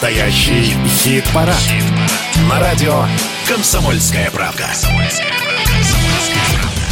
Настоящий хит-парад. Хит На радио «Комсомольская правка».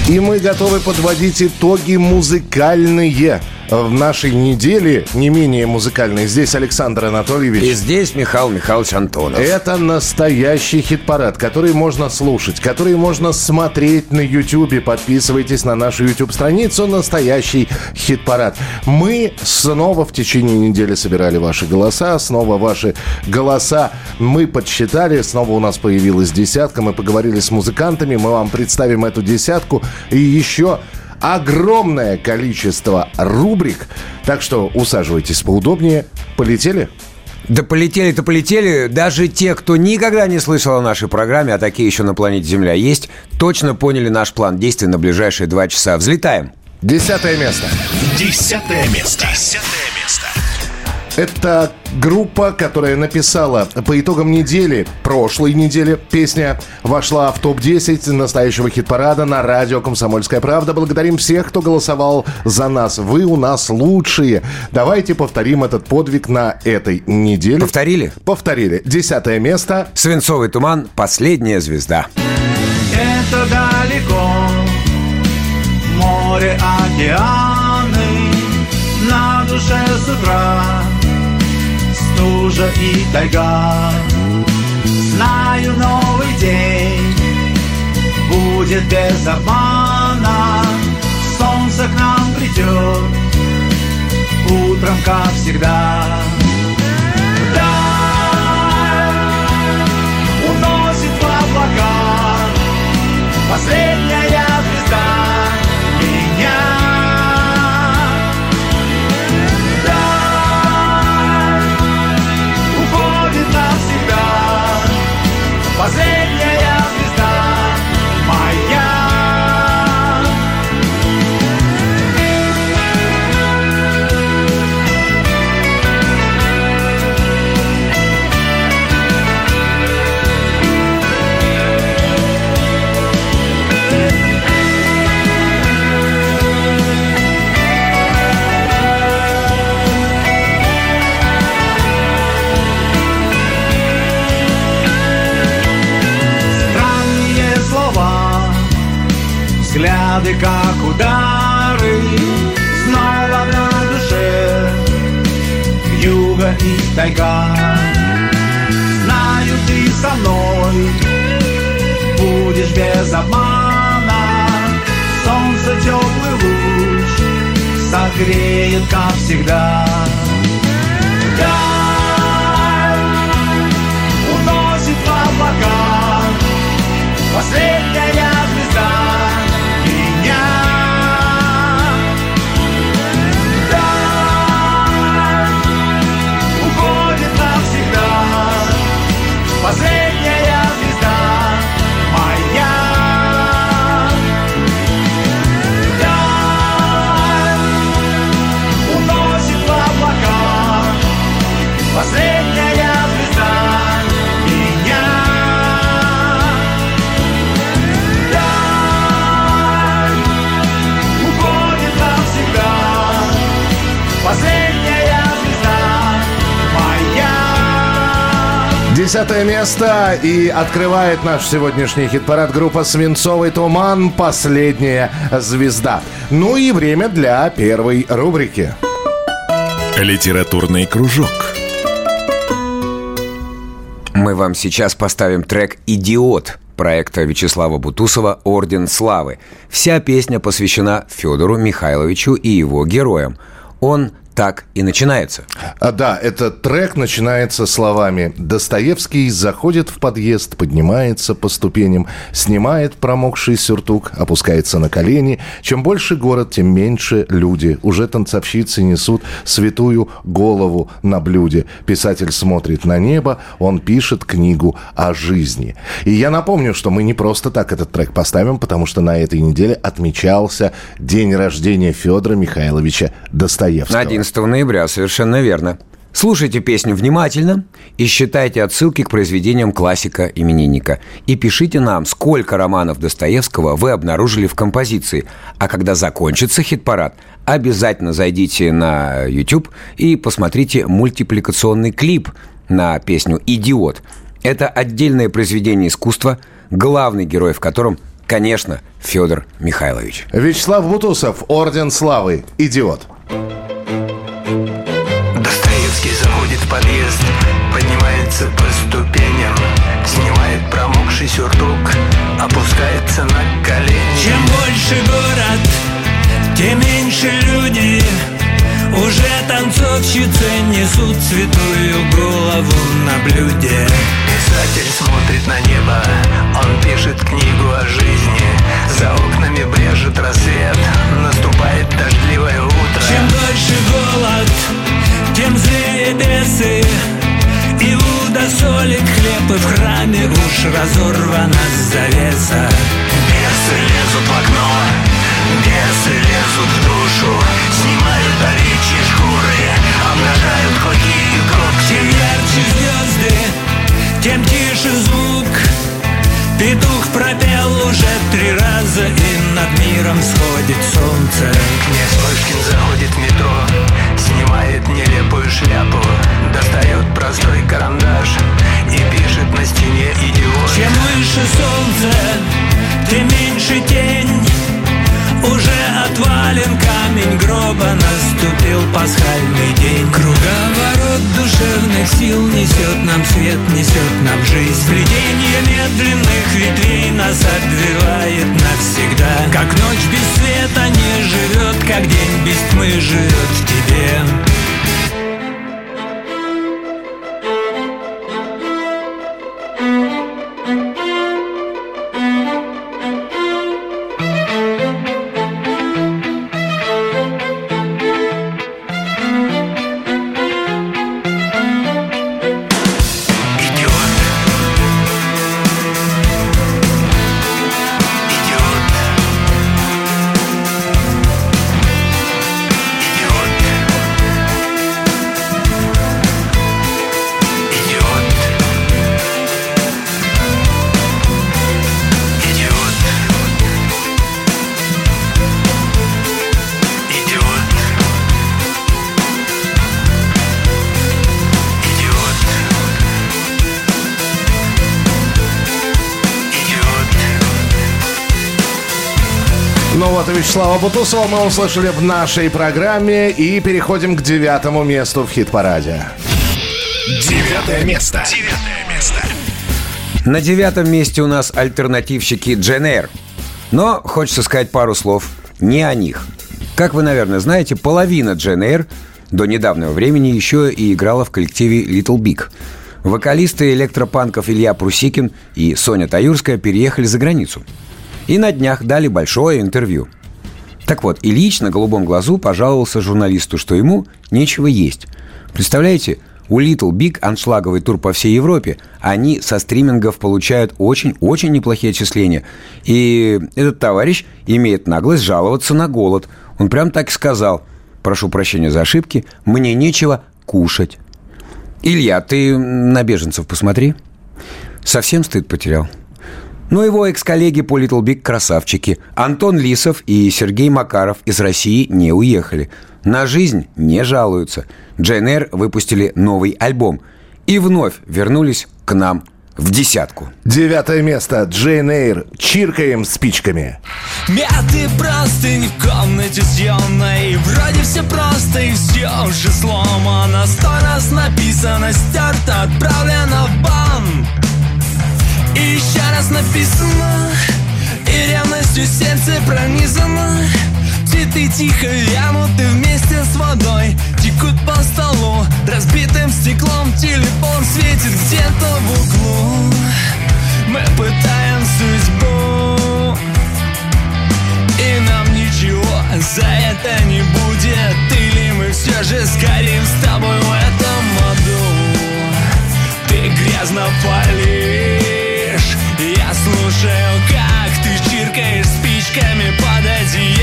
И мы готовы подводить итоги музыкальные в нашей неделе не менее музыкальной. Здесь Александр Анатольевич. И здесь Михаил Михайлович Антонов. Это настоящий хит-парад, который можно слушать, который можно смотреть на YouTube. Подписывайтесь на нашу YouTube-страницу «Настоящий хит-парад». Мы снова в течение недели собирали ваши голоса, снова ваши голоса мы подсчитали, снова у нас появилась десятка, мы поговорили с музыкантами, мы вам представим эту десятку и еще огромное количество рубрик. Так что усаживайтесь поудобнее. Полетели? Да полетели-то полетели. Даже те, кто никогда не слышал о нашей программе, а такие еще на планете Земля есть, точно поняли наш план действий на ближайшие два часа. Взлетаем. Десятое место. Десятое место. Десятое это группа, которая написала по итогам недели, прошлой недели, песня вошла в топ-10 настоящего хит-парада на радио «Комсомольская правда». Благодарим всех, кто голосовал за нас. Вы у нас лучшие. Давайте повторим этот подвиг на этой неделе. Повторили? Повторили. Десятое место. «Свинцовый туман. Последняя звезда». Это далеко, море, океаны, на душе с утра стужа и тайга. Знаю, новый день будет без обмана. Солнце к нам придет утром, как всегда. Взгляды, как удары, снова на душе юга и тайга. Знаю, ты со мной будешь без обмана. Солнце теплый луч согреет, как всегда. Даль 10 место и открывает наш сегодняшний хит-парад группа «Свинцовый туман. Последняя звезда». Ну и время для первой рубрики. Литературный кружок. Мы вам сейчас поставим трек «Идиот» проекта Вячеслава Бутусова «Орден славы». Вся песня посвящена Федору Михайловичу и его героям. Он так и начинается. А, да, этот трек начинается словами «Достоевский заходит в подъезд, поднимается по ступеням, снимает промокший сюртук, опускается на колени. Чем больше город, тем меньше люди. Уже танцовщицы несут святую голову на блюде. Писатель смотрит на небо, он пишет книгу о жизни». И я напомню, что мы не просто так этот трек поставим, потому что на этой неделе отмечался день рождения Федора Михайловича Достоевского. 11 ноября, совершенно верно. Слушайте песню внимательно и считайте отсылки к произведениям классика-именинника. И пишите нам, сколько романов Достоевского вы обнаружили в композиции. А когда закончится хит-парад, обязательно зайдите на YouTube и посмотрите мультипликационный клип на песню «Идиот». Это отдельное произведение искусства, главный герой в котором, конечно, Федор Михайлович. Вячеслав Бутусов, Орден Славы, «Идиот». Заходит в подъезд, поднимается по ступеням, снимает промокший сюртук, опускается на колени. Чем больше город, тем меньше люди Уже танцовщицы несут святую голову на блюде Писатель смотрит на небо, уж разорвана завеса. Бесы лезут в окно, бесы лезут в душу, снимают овечьи шкуры, обнажают клыки и когти. Чем ярче звезды, тем тише звук. Петух пропел уже три раза И над миром сходит солнце. Князь Мышкин заходит в метро, снимает нелепую шляпу, достает простой карандаш Чем выше солнце, тем меньше тень. Уже отвален камень гроба Наступил пасхальный день. Круговорот душевных сил Несет нам свет, несет нам жизнь. Плетение медленных ветвей Нас обвивает навсегда. Как ночь без света не живет Как день без тьмы живет в тебе Вячеслава Бутусова мы услышали в нашей программе. И переходим к девятому месту в хит-параде. Девятое место. Девятое место. На девятом месте у нас альтернативщики Джен Эйр. Но хочется сказать пару слов не о них. Как вы, наверное, знаете, половина Джен Эйр до недавнего времени еще и играла в коллективе Little Big. Вокалисты электропанков Илья Прусикин и Соня Таюрская переехали за границу. И на днях дали большое интервью. Так вот, Ильич на голубом глазу пожаловался журналисту, что ему нечего есть. Представляете, у Little Big аншлаговый тур по всей Европе. Они со стримингов получают очень-очень неплохие отчисления. И этот товарищ имеет наглость жаловаться на голод. Он прям так и сказал. Прошу прощения за ошибки, мне нечего кушать. Илья, ты на беженцев посмотри. Совсем стыд потерял. Но его экс-коллеги по Little Big красавчики. Антон Лисов и Сергей Макаров из России не уехали. На жизнь не жалуются. Джейн Эйр выпустили новый альбом. И вновь вернулись к нам в десятку. Девятое место. Джейн Эйр. Чиркаем спичками. Мятые простыни в комнате съемной Вроде все просто и все уже сломано Сто раз написано, стерто, отправлено в бан И еще раз написано И ревностью сердце пронизано. Цветы тихо вянуты вместе с водой Текут по столу. Разбитым стеклом Телефон светит где-то в углу. Мы пытаем судьбу и нам ничего за это не будет. Или мы все же сгорим с тобой в этом аду. Ты грязно палишь слушаю, как ты чиркаешь спичками под одеялом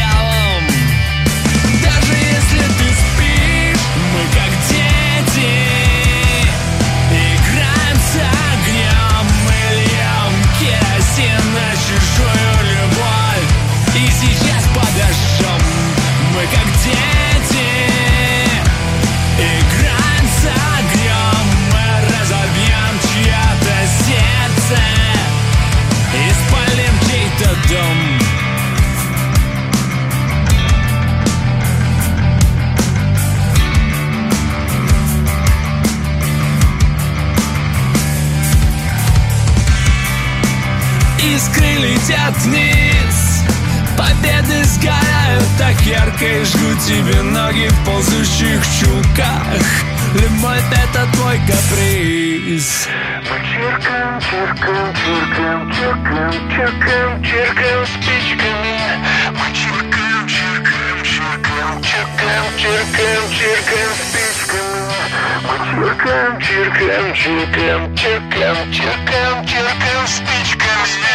летят вниз Победы сгорают так ярко и жгут тебе ноги в ползущих чулках Любовь это твой каприз Мы чиркаем, чиркаем, чиркаем, чиркаем, чиркаем, чиркаем спичками. Мы чиркаем, чиркаем, чиркаем, чиркаем, чиркаем, чиркаем спичками. Мы чиркаем, чиркаем, чиркаем, чиркаем, чиркаем, чиркаем спичками.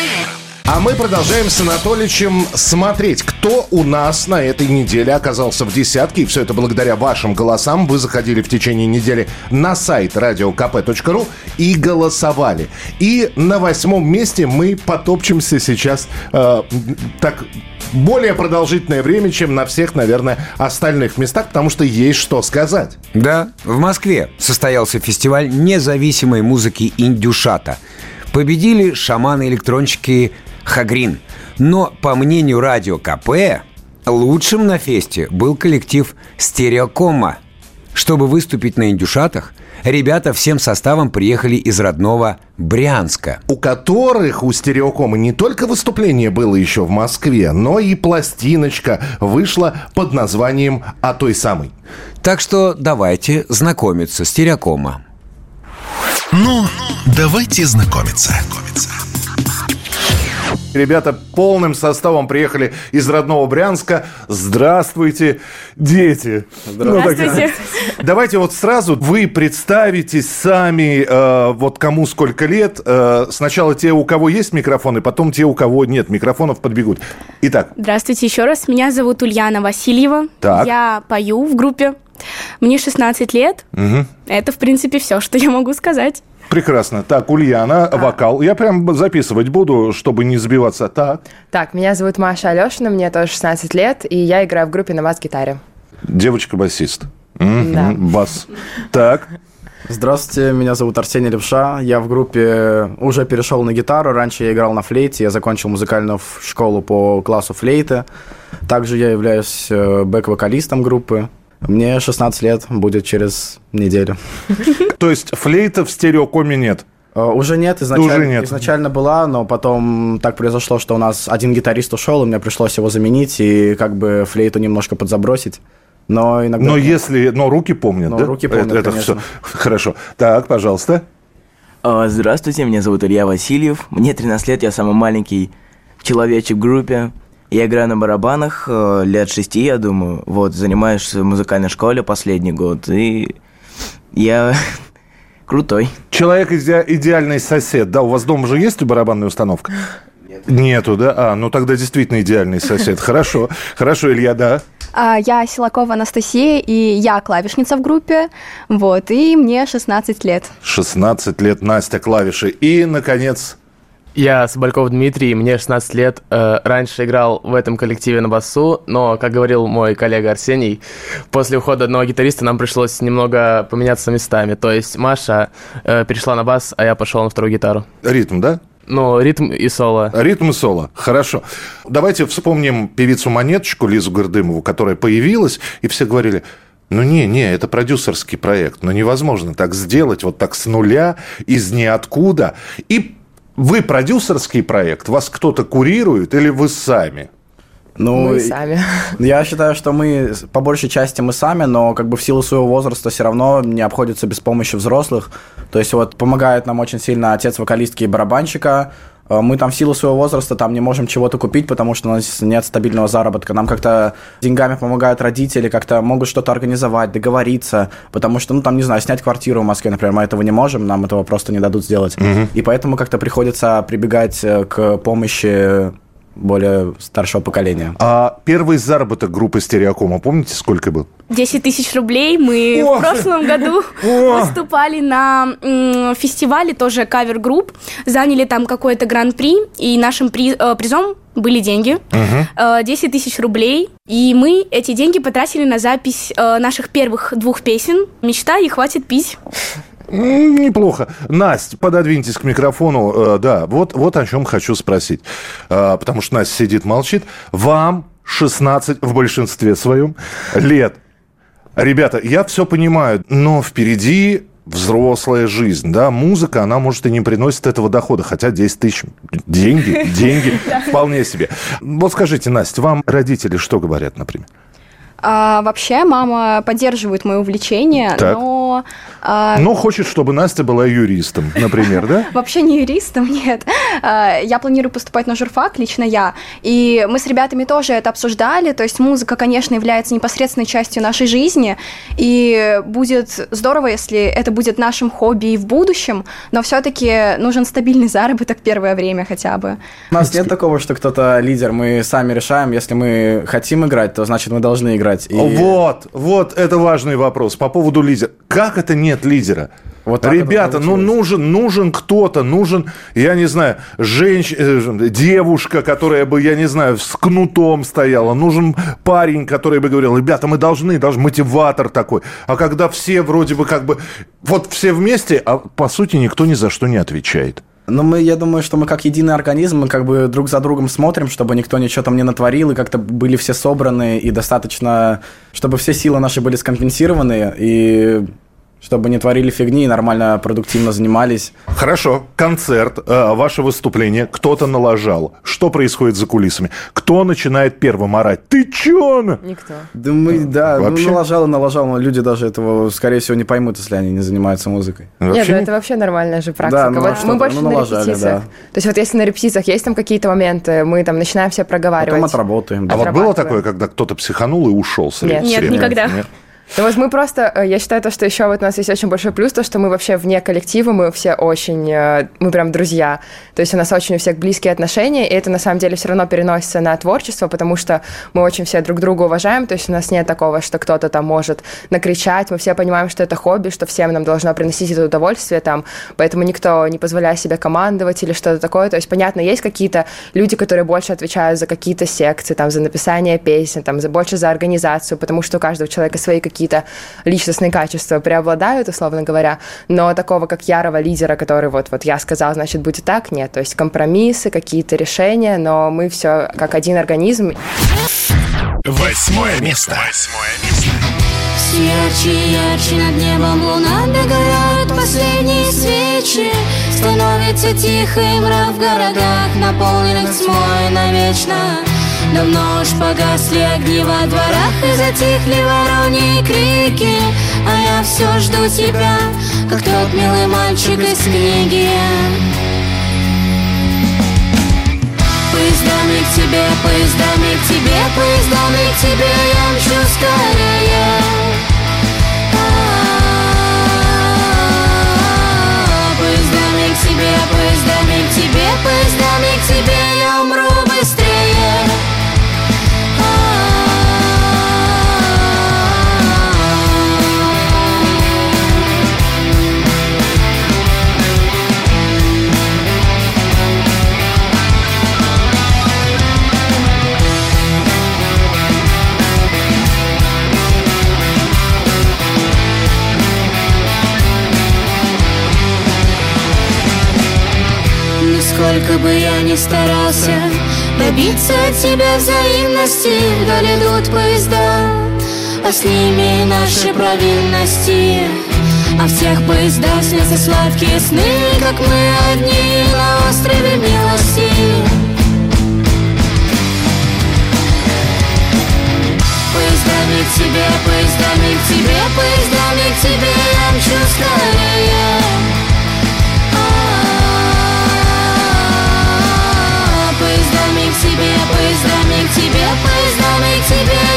А мы продолжаем с Анатоличем смотреть, кто у нас на этой неделе оказался в десятке. И все это благодаря вашим голосам. Вы заходили в течение недели на сайт radiokp.ru и голосовали. И на восьмом месте мы потопчемся сейчас э, так более продолжительное время, чем на всех, наверное, остальных местах, потому что есть что сказать. Да, в Москве состоялся фестиваль независимой музыки «Индюшата». Победили шаманы-электронщики «Хагрин». Но, по мнению радио КП, лучшим на фесте был коллектив «Стереокома». Чтобы выступить на «Индюшатах», ребята всем составом приехали из родного Брянска. у которых у стереокома не только выступление было еще в Москве, но и пластиночка вышла под названием «А той самой». Так что давайте знакомиться с «Стереокома». Ну, давайте знакомиться. Ребята полным составом приехали из родного Брянска. Здравствуйте, дети. Ну, так, Здравствуйте. давайте вот сразу вы представитесь сами, э, вот кому сколько лет. Э, сначала те, у кого есть микрофоны, потом те, у кого нет микрофонов, подбегут. Итак, Здравствуйте еще раз. Меня зовут Ульяна Васильева. Так. Я пою в группе. Мне 16 лет. Это, в принципе, все, что я могу сказать. Прекрасно. Так, Ульяна, вокал. Я прям записывать буду, чтобы не сбиваться. Так, Так, меня зовут Маша Алешина, мне тоже 16 лет, и я играю в группе на бас-гитаре. девочка-басист. Да. Бас. Так, Здравствуйте, меня зовут Арсений Левша. Я в группе уже перешел на гитару. Раньше я играл на флейте. Я закончил музыкальную школу по классу флейты. Также я являюсь э, бэк-вокалистом группы. Мне 16 лет, будет через неделю. то есть флейта в стереокоме нет. Э, Уже нет, изначально, Уже нет. изначально была, но потом так произошло, что у нас один гитарист ушел, и мне пришлось его заменить и как бы флейту немножко подзабросить. Но иногда... Но если, но руки помнят, Но да? руки помнят, это, это конечно. всё. Хорошо. Так, пожалуйста. А, Здравствуйте, меня зовут Илья Васильев. Мне 13 лет, я самый маленький человечек в группе. Я играю на барабанах э, лет шести, я думаю. Вот, занимаюсь в музыкальной школе последний год. И я крутой. Человек иде- идеальный сосед. Да, у вас дома же есть барабанная установка? Нету, да? А, ну тогда действительно идеальный сосед. Хорошо. Хорошо, Илья, да. А, Я Силакова Анастасия, и я клавишница в группе, вот, и мне 16 лет. 16 лет, Настя, клавиши. И, наконец, Я Собольков Дмитрий, мне 16 лет. Э, Раньше играл в этом коллективе на басу, но, как говорил мой коллега Арсений, после ухода одного гитариста нам пришлось немного поменяться местами. То есть Маша э, перешла на бас, а я пошел на вторую гитару. ритм, да? Ну, ритм и соло. Ритм и соло. Хорошо. Давайте вспомним певицу Монеточку Лизу Гордымову, которая появилась, и все говорили, ну не, не, это продюсерский проект, ну невозможно так сделать, вот так с нуля, из ниоткуда. И вы продюсерский проект, вас кто-то курирует или вы сами? Ну, Мы сами. Я считаю, что мы, по большей части мы сами, но как бы в силу своего возраста все равно не обходится без помощи взрослых. То есть вот помогает нам очень сильно отец вокалистки и барабанщика. Э, Мы там в силу своего возраста там не можем чего-то купить, потому что у нас нет стабильного заработка. Нам как-то деньгами помогают родители, как-то могут что-то организовать, договориться, потому что, ну там, не знаю, снять квартиру в Москве, например, мы этого не можем, нам этого просто не дадут сделать. И поэтому как-то приходится прибегать э, к помощи более старшего поколения. А первый заработок группы Стереокома, помните, сколько был? 10 тысяч рублей. Мы О! в прошлом году выступали на м, фестивале, тоже кавер-групп. Заняли там какой-то гран-при, и нашим при- э, призом были деньги. Э, 10 тысяч рублей. И мы эти деньги потратили на запись э, наших первых двух песен «Мечта» и «Хватит пить». Неплохо. Настя, пододвиньтесь к микрофону. Э, Да, вот, вот о чем хочу спросить. Э, Потому что Настя сидит, молчит. Вам 16 в большинстве своем лет. Ребята, я все понимаю, но впереди взрослая жизнь, да, музыка, она, может, и не приносит этого дохода, хотя 10 тысяч – деньги, деньги, вполне себе. Вот скажите, Настя, вам родители что говорят, например? А, вообще, мама поддерживает мое увлечение, Так. но... а, Ну, хочет, чтобы Настя была юристом, например, да? Вообще не юристом, нет. А, Я планирую поступать на журфак, лично я. И мы с ребятами тоже это обсуждали. То есть музыка, конечно, является непосредственной частью нашей жизни. И будет здорово, если это будет нашим хобби и в будущем. Но все-таки нужен стабильный заработок первое время хотя бы. У нас нет такого, что кто-то лидер. Мы сами решаем. Если мы хотим играть, то значит мы должны играть. И- Вот, вот, это важный вопрос по поводу лидера. Как это нет лидера? Вот Ребята, ну нужен, нужен кто-то, нужен, я не знаю, женщ... э, девушка, которая бы, я не знаю, с кнутом стояла, нужен парень, который бы говорил, ребята, мы должны, даже мотиватор такой. А когда все вроде бы как бы, вот все вместе, а по сути никто ни за что не отвечает. Ну, мы, я думаю, что мы как единый организм, мы как бы друг за другом смотрим, чтобы никто ничего там не натворил, и как-то были все собраны, и достаточно, чтобы все силы наши были скомпенсированы, и чтобы не творили фигни, и нормально, продуктивно занимались. Хорошо, концерт, э, ваше выступление, кто-то налажал. Что происходит за кулисами? Кто начинает первым орать? Ты чё? на?» Никто. Да мы, да, Вообще? ну, налажал и налажал, но люди даже этого, скорее всего, не поймут, если они не занимаются музыкой. Нет, Вообще ну не- это вообще нормальная же практика. Да, ну, а вот что мы больше ну, на налажали, репетициях. да. То есть вот если на репетициях есть там какие-то моменты, мы там начинаем все проговаривать. Потом отработаем. А да. вот было такое, когда кто-то психанул и ушел с Нет. Нет, никогда. Нет? Ну вот мы просто, э, я считаю, то, что еще вот у нас есть очень большой плюс, то, что мы вообще вне коллектива, мы все очень, э, мы прям друзья. То есть у нас очень у всех близкие отношения, и это на самом деле все равно переносится на творчество, потому что мы очень все друг друга уважаем, то есть у нас нет такого, что кто-то там может накричать, мы все понимаем, что это хобби, что всем нам должно приносить это удовольствие там, поэтому никто не позволяет себе командовать или что-то такое. То есть, понятно, есть какие-то люди, которые больше отвечают за какие-то секции, там, за написание песен, там, за больше за организацию, потому что у каждого человека свои какие-то личностные качества преобладают, условно говоря, но такого, как ярого лидера, который вот, вот я сказал, значит, будет так, нет. То есть компромиссы, какие-то решения, но мы все как один организм. Восьмое место. Восьмое место. Все ярче ярче над небом луна Догорают последние свечи Становится тихо и мрак в городах Наполненных тьмой навечно Давно уж погасли огни во дворах И затихли вороньи крики А я все жду тебя Как тот милый мальчик из книги Поездами к тебе, поездами к тебе, поездами к тебе я мчу скорее. А, Поездами к тебе, поездами к тебе, поездами к тебе я сколько бы я ни старался Добиться от тебя взаимности Вдаль идут поезда А с ними наши провинности А в тех поездах снятся сладкие сны Как мы одни на острове милости Поездами к тебе, поездами к тебе, поездами к тебе я мчу скорее. Поездами к тебе, поездами к тебе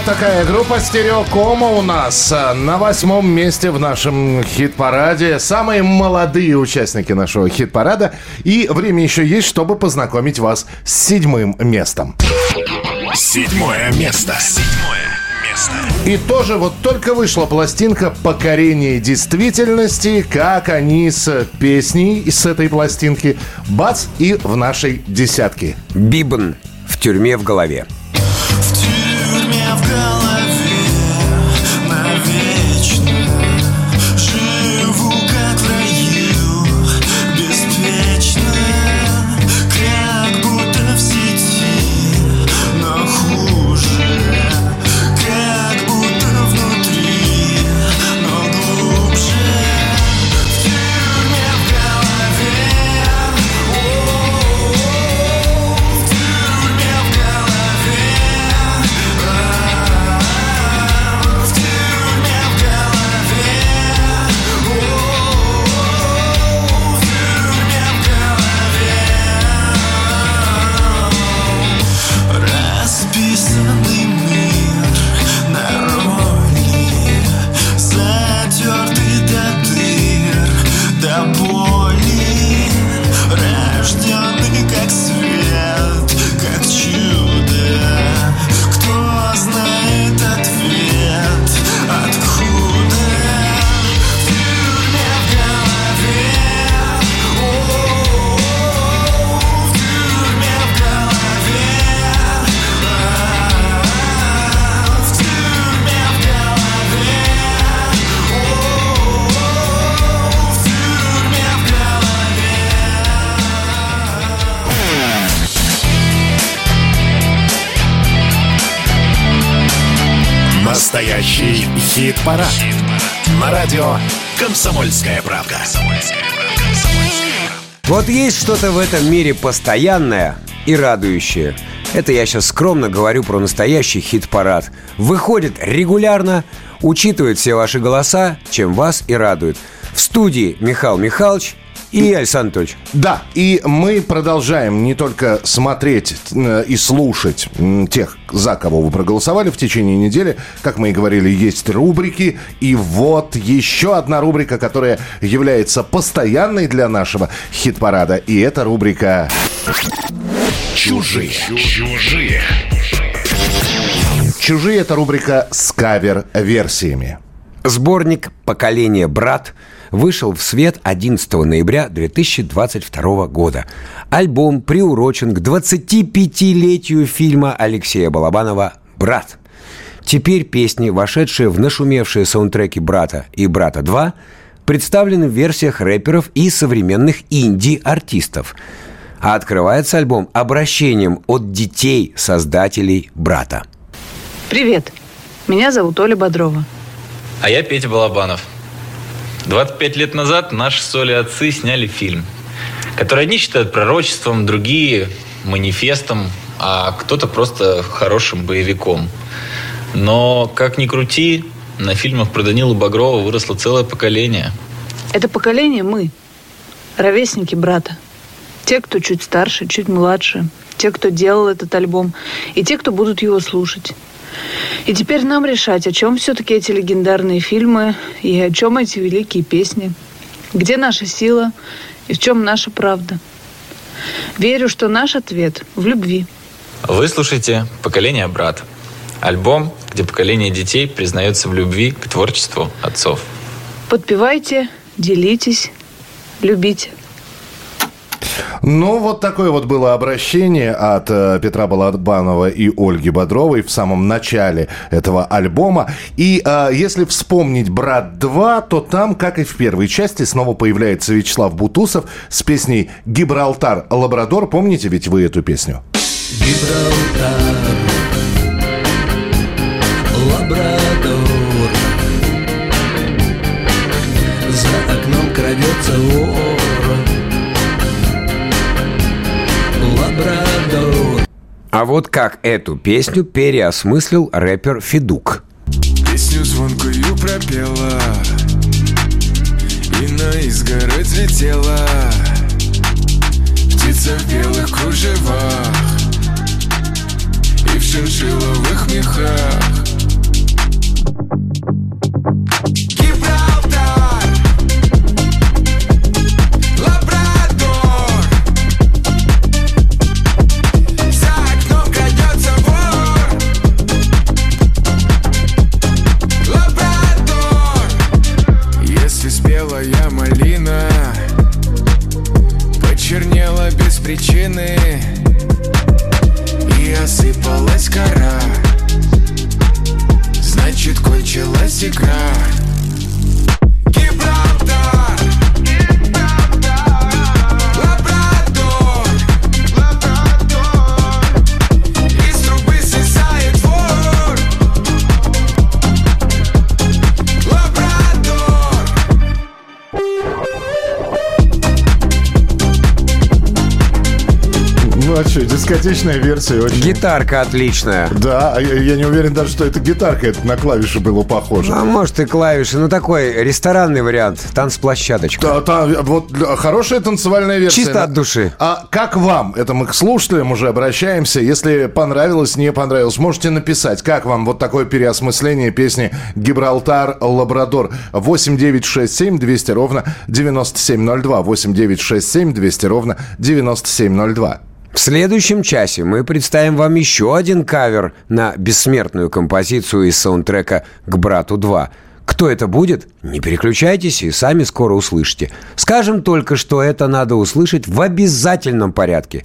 вот такая группа «Стереокома» у нас а, на восьмом месте в нашем хит-параде. Самые молодые участники нашего хит-парада. И время еще есть, чтобы познакомить вас с седьмым местом. Седьмое место. Седьмое место. И тоже вот только вышла пластинка «Покорение действительности», как они с песней с этой пластинки. Бац, и в нашей десятке. Бибн в тюрьме в голове. Настоящий хит-парад. На радио «Комсомольская правда». Вот есть что-то в этом мире постоянное и радующее. Это я сейчас скромно говорю про настоящий хит-парад. Выходит регулярно, учитывает все ваши голоса, чем вас и радует. В студии Михаил Михайлович и Александр Анатольевич. Да, и мы продолжаем не только смотреть и слушать тех, за кого вы проголосовали в течение недели. Как мы и говорили, есть рубрики. И вот еще одна рубрика, которая является постоянной для нашего хит-парада. И это рубрика... Чужие. Чужие. «Чужие» — это рубрика с кавер-версиями. Сборник «Поколение брат» вышел в свет 11 ноября 2022 года. Альбом приурочен к 25-летию фильма Алексея Балабанова «Брат». Теперь песни, вошедшие в нашумевшие саундтреки «Брата» и «Брата 2», представлены в версиях рэперов и современных инди-артистов. А открывается альбом обращением от детей создателей «Брата». Привет, меня зовут Оля Бодрова. А я Петя Балабанов. 25 лет назад наши соли отцы сняли фильм, который одни считают пророчеством, другие манифестом, а кто-то просто хорошим боевиком. Но, как ни крути, на фильмах про Данилу Багрова выросло целое поколение. Это поколение мы, ровесники брата. Те, кто чуть старше, чуть младше, те, кто делал этот альбом, и те, кто будут его слушать. И теперь нам решать, о чем все-таки эти легендарные фильмы и о чем эти великие песни. Где наша сила и в чем наша правда. Верю, что наш ответ в любви. Вы слушаете «Поколение брат». Альбом, где поколение детей признается в любви к творчеству отцов. Подпевайте, делитесь, любите. Ну, вот такое вот было обращение от э, Петра Балабанова и Ольги Бодровой в самом начале этого альбома. И э, если вспомнить «Брат 2», то там, как и в первой части, снова появляется Вячеслав Бутусов с песней «Гибралтар Лабрадор». Помните ведь вы эту песню? Гибралтар, Лабрадор За окном крадется вор А вот как эту песню переосмыслил рэпер Федук. Песню звонкую пропела И на изгородь летела Птица в белых кружевах И в шиншилловых мехах гора Значит, кончилась игра. Что, дискотечная версия очень... Гитарка отличная. Да, а я, я не уверен даже, что это гитарка, это на клавиши было похоже. А может и клавиши, ну такой ресторанный вариант, танцплощадочка. Да, да, вот хорошая танцевальная версия. Чисто от души. А как вам? Это мы к слушателям уже обращаемся. Если понравилось, не понравилось, можете написать, как вам вот такое переосмысление песни «Гибралтар Лабрадор». 8 9 6 7 200 ровно 9702. 8 9 6 7 200 ровно 9702. В следующем часе мы представим вам еще один кавер на бессмертную композицию из саундтрека «К брату 2». Кто это будет? Не переключайтесь и сами скоро услышите. Скажем только, что это надо услышать в обязательном порядке.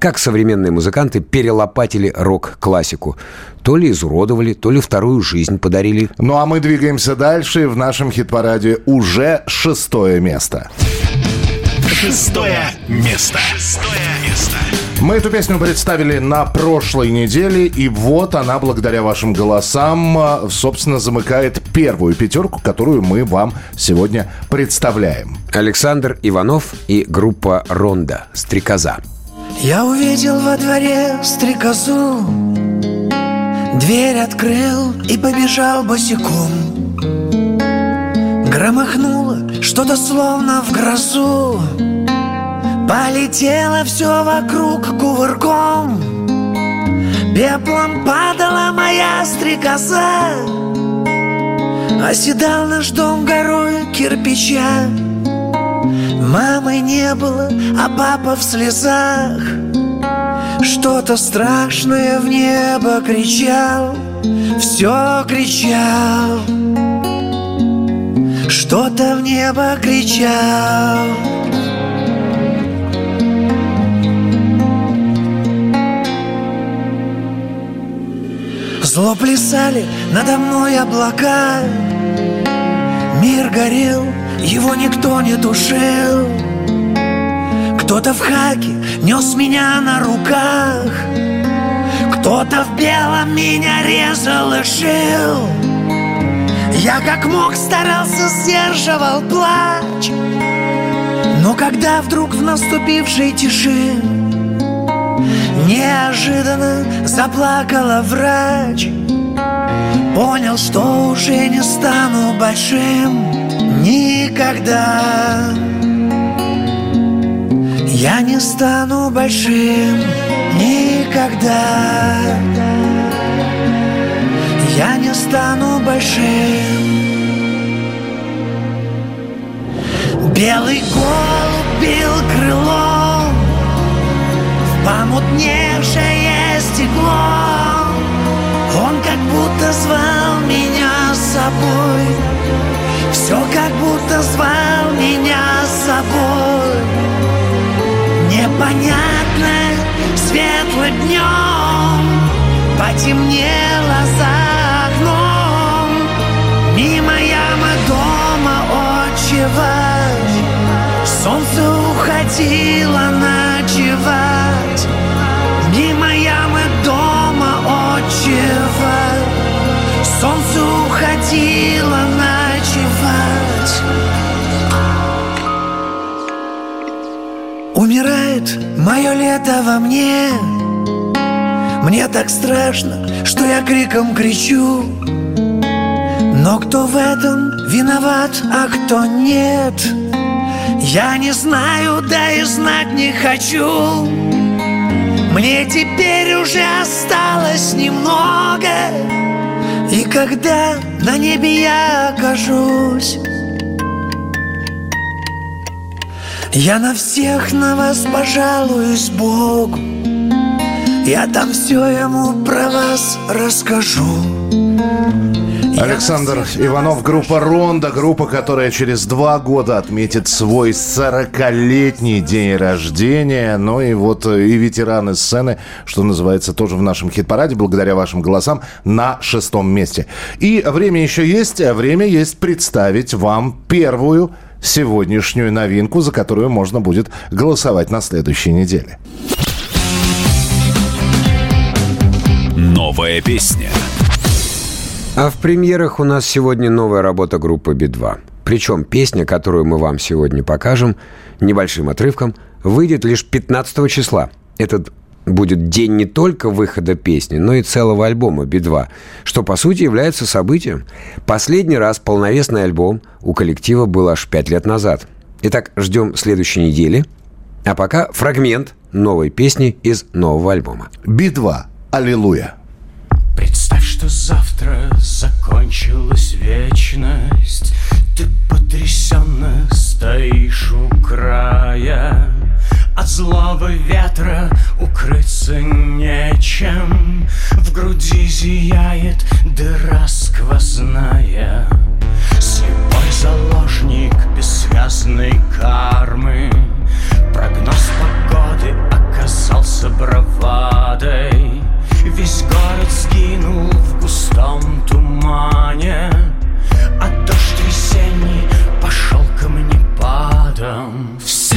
Как современные музыканты перелопатили рок-классику. То ли изуродовали, то ли вторую жизнь подарили. Ну а мы двигаемся дальше. В нашем хит-параде уже шестое место. Шестое место. Шестое место. Мы эту песню представили на прошлой неделе, и вот она, благодаря вашим голосам, а, собственно, замыкает первую пятерку, которую мы вам сегодня представляем. Александр Иванов и группа «Ронда» «Стрекоза». Я увидел во дворе стрекозу Дверь открыл и побежал босиком Громыхнуло что-то словно в грозу Полетело все вокруг кувырком. Пеплом падала моя стрекоза. Оседал наш дом горой кирпича. Мамы не было, а папа в слезах. Что-то страшное в небо кричал Все кричал. Что-то в небо кричал Зло плясали надо мной облака. Мир горел, его никто не тушил Кто-то в хаке нес меня на руках. Кто-то в белом меня резал и шил. Я как мог старался сдерживал плач. Но когда вдруг в наступившей тиши Неожиданно заплакала врач. Понял, что уже не стану большим Никогда. Я не стану большим Никогда. Я не стану большим. Белый голубь бил крылом. В помутневшее стекло. Он как будто звал меня с собой. Все как будто звал меня с собой. Непонятно светлым днем Потемнело за окном. Мимо ямы дома отчевать Солнце уходило ночевать. Мимо ямы дома отчевать. Солнце уходило ночевать. Умирает мое лето во мне. Мне так страшно, что я криком кричу. Но кто в этом виноват, а кто нет Я не знаю, да и знать не хочу. Мне теперь уже осталось немного И когда на небе я окажусь Я на всех на вас пожалуюсь Богу. Я там все ему про вас расскажу Александр Иванов, группа «Ронда», группа, которая через два года отметит свой 40-летний день рождения. Ну и вот э, и ветераны сцены, что называется, тоже в нашем хит-параде, благодаря вашим голосам, на шестом месте. И время еще есть, а время есть представить вам первую сегодняшнюю новинку, за которую можно будет голосовать на следующей неделе. Новая песня. А в премьерах у нас сегодня новая работа группы Би-2. Причем песня, которую мы вам сегодня покажем, небольшим отрывком, выйдет лишь 15 числа. Этот будет день не только выхода песни, но и целого альбома Би-2, что по сути является событием. Последний раз полновесный альбом у коллектива был аж 5 лет назад. Итак, ждем следующей недели. А пока фрагмент новой песни из нового альбома. Би-2. Аллилуйя. Представь, что завтра закончилась вечность. Ты потрясенно стоишь у края. От злого ветра укрыться нечем. В груди зияет дыра сквозная. Слепой заложник бессвязной кармы. Прогноз погоды оказался бравадой Весь город сгинул в густом тумане. А дождь весенний пошел камнепадом Вся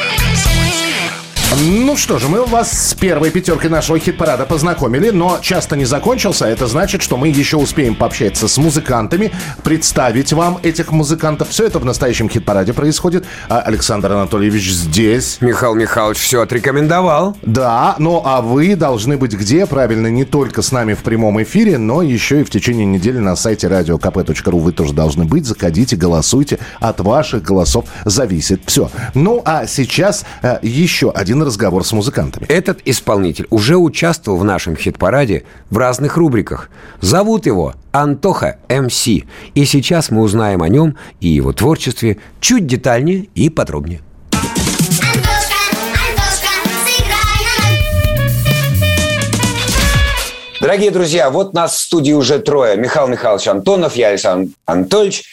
Ну что же, мы вас с первой пятеркой нашего хит-парада познакомили, но часто не закончился. Это значит, что мы еще успеем пообщаться с музыкантами, представить вам этих музыкантов. Все это в настоящем хит-параде происходит. А Александр Анатольевич здесь. Михаил Михайлович все отрекомендовал. Да, ну а вы должны быть где? Правильно, не только с нами в прямом эфире, но еще и в течение недели на сайте radiokp.ru вы тоже должны быть. Заходите, голосуйте. От ваших голосов зависит все. Ну а сейчас э, еще один разговор с музыкантами. Этот исполнитель уже участвовал в нашем хит-параде в разных рубриках. Зовут его Антоха МС. И сейчас мы узнаем о нем и его творчестве чуть детальнее и подробнее. Дорогие друзья, вот нас в студии уже трое. Михаил Михайлович Антонов, я Александр Анатольевич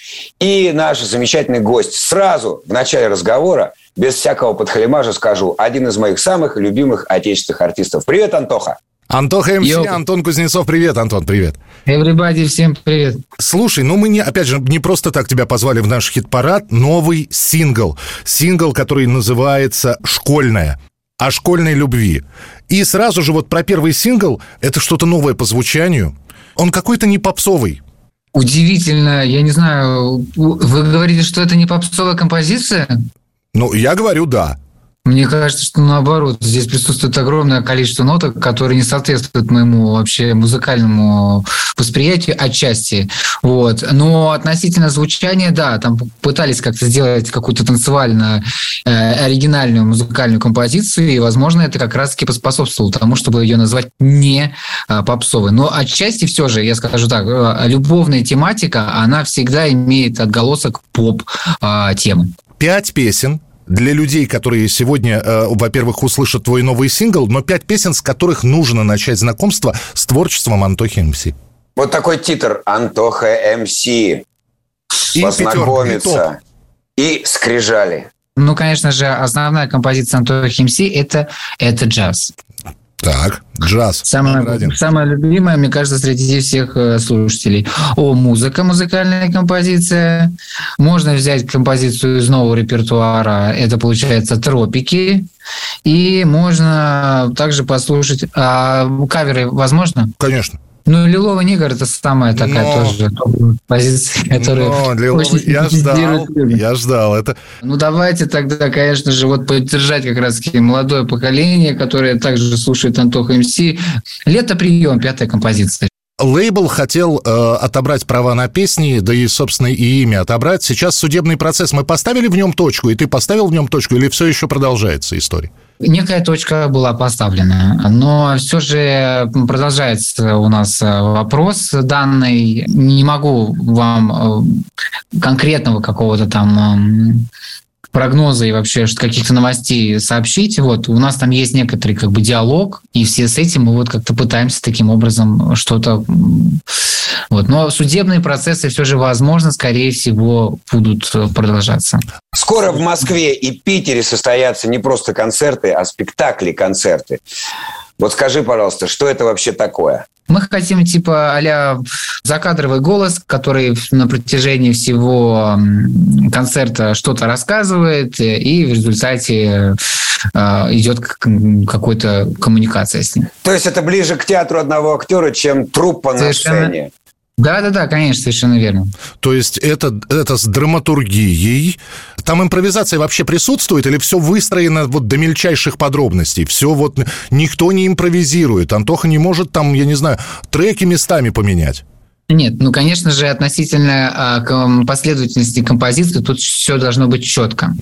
и наш замечательный гость. Сразу в начале разговора, без всякого подхалимажа скажу, один из моих самых любимых отечественных артистов. Привет, Антоха! Антоха МС. Антон Кузнецов, привет, Антон, привет. Everybody, всем привет. Слушай, ну мы не, опять же, не просто так тебя позвали в наш хит-парад. Новый сингл. Сингл, который называется «Школьная». О школьной любви. И сразу же вот про первый сингл, это что-то новое по звучанию. Он какой-то не попсовый. Удивительно, я не знаю, вы говорите, что это не попсовая композиция? Ну, я говорю «да». Мне кажется, что наоборот, здесь присутствует огромное количество ноток, которые не соответствуют моему вообще музыкальному восприятию отчасти. Вот. Но относительно звучания, да, там пытались как-то сделать какую-то танцевально э, оригинальную музыкальную композицию, и, возможно, это как раз-таки поспособствовало тому, чтобы ее назвать не э, попсовой. Но отчасти все же, я скажу так, э, любовная тематика, она всегда имеет отголосок поп-темы. Пять песен для людей, которые сегодня, э, во-первых, услышат твой новый сингл, но пять песен, с которых нужно начать знакомство с творчеством Антохи МС. Вот такой титр Антоха МС. И Познакомиться. И скрижали. Ну, конечно же, основная композиция Антохи МС это, это джаз. Так, джаз. Самое, самое любимое, мне кажется, среди всех э, слушателей. О, музыка, музыкальная композиция. Можно взять композицию из нового репертуара. Это, получается, «Тропики». И можно также послушать... А, каверы возможно? Конечно. Ну, «Лиловый негр» — это самая такая Но- тоже позиция, которая Но, Лиловый, очень я ждал, я ждал. Это Ну, давайте тогда, конечно же, вот поддержать как раз-таки молодое поколение, которое также слушает Антоха МС. «Лето прием», пятая композиция. Лейбл хотел э, отобрать права на песни, да и, собственно, и имя отобрать. Сейчас судебный процесс. Мы поставили в нем точку, и ты поставил в нем точку, или все еще продолжается история? Некая точка была поставлена, но все же продолжается у нас э, вопрос данный. Не могу вам э, конкретного какого-то там прогноза и вообще каких-то новостей сообщить. Вот у нас там есть некоторый как бы диалог, и все с этим мы вот как-то пытаемся таким образом что-то вот. Но судебные процессы все же, возможно, скорее всего, будут э, продолжаться. Скоро в Москве и Питере состоятся не просто концерты, а спектакли-концерты. Вот скажи, пожалуйста, что это вообще такое? Мы хотим типа а закадровый голос, который на протяжении всего концерта что-то рассказывает, и в результате э, идет к- какой-то коммуникация с ним. То есть это ближе к театру одного актера, чем труппа на Совершенно. сцене. Да-да-да, конечно, совершенно верно. То есть это, это с драматургией. Там импровизация вообще присутствует или все выстроено вот до мельчайших подробностей? Все вот никто не импровизирует. Антоха не может там, я не знаю, треки местами поменять. Нет, ну, конечно же, относительно ком- последовательности композиции тут все должно быть четко.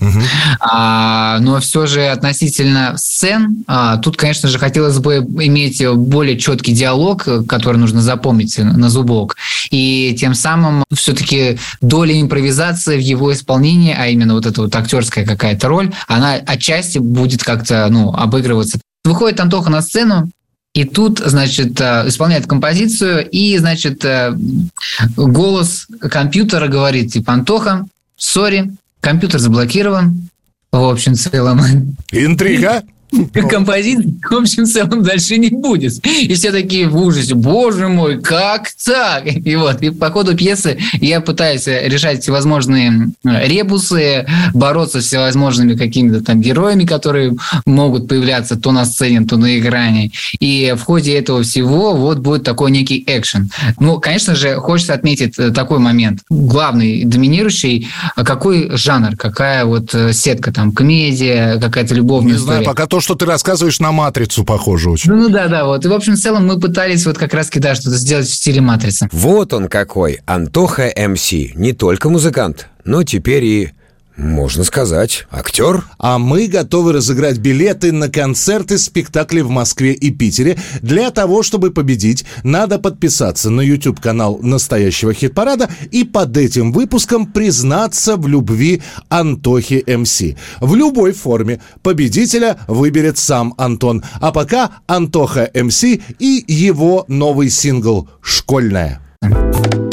А, но все же относительно сцен, а, тут, конечно же, хотелось бы иметь более четкий диалог, э, который нужно запомнить на зубок. И тем самым все-таки доля импровизации в его исполнении, а именно вот эта вот актерская какая-то роль, она отчасти будет как-то ну, обыгрываться. Выходит Антоха на сцену, и тут, значит, э, исполняет композицию, и, значит, э, голос компьютера говорит, типа, Антоха, сори, компьютер заблокирован. В общем, целом... Интрига? Композиции, в общем, в целом дальше не будет. И все такие в ужасе. Боже мой, как так? И вот, и по ходу пьесы я пытаюсь решать всевозможные э, ребусы, бороться с всевозможными какими-то там героями, которые могут появляться то на сцене, то на экране. И в ходе этого всего вот будет такой некий экшен. Ну, конечно же, хочется отметить э, такой момент. Главный, доминирующий, а какой жанр, какая вот э, сетка там, комедия, какая-то любовная Не знаю, история. пока то, что ты рассказываешь, на матрицу похоже очень. Ну, ну да, да, вот. И, в общем, в целом мы пытались вот как раз да, что-то сделать в стиле матрицы. Вот он какой, Антоха МС. Не только музыкант, но теперь и, можно сказать, актер. А мы готовы разыграть билеты на концерты, спектакли в Москве и Питере. Для того, чтобы победить, надо подписаться на YouTube-канал настоящего хит-парада и под этим выпуском признаться в любви Антохи МС. В любой форме победителя выберет сам Антон. А пока Антоха МС и его новый сингл «Школьная». Твои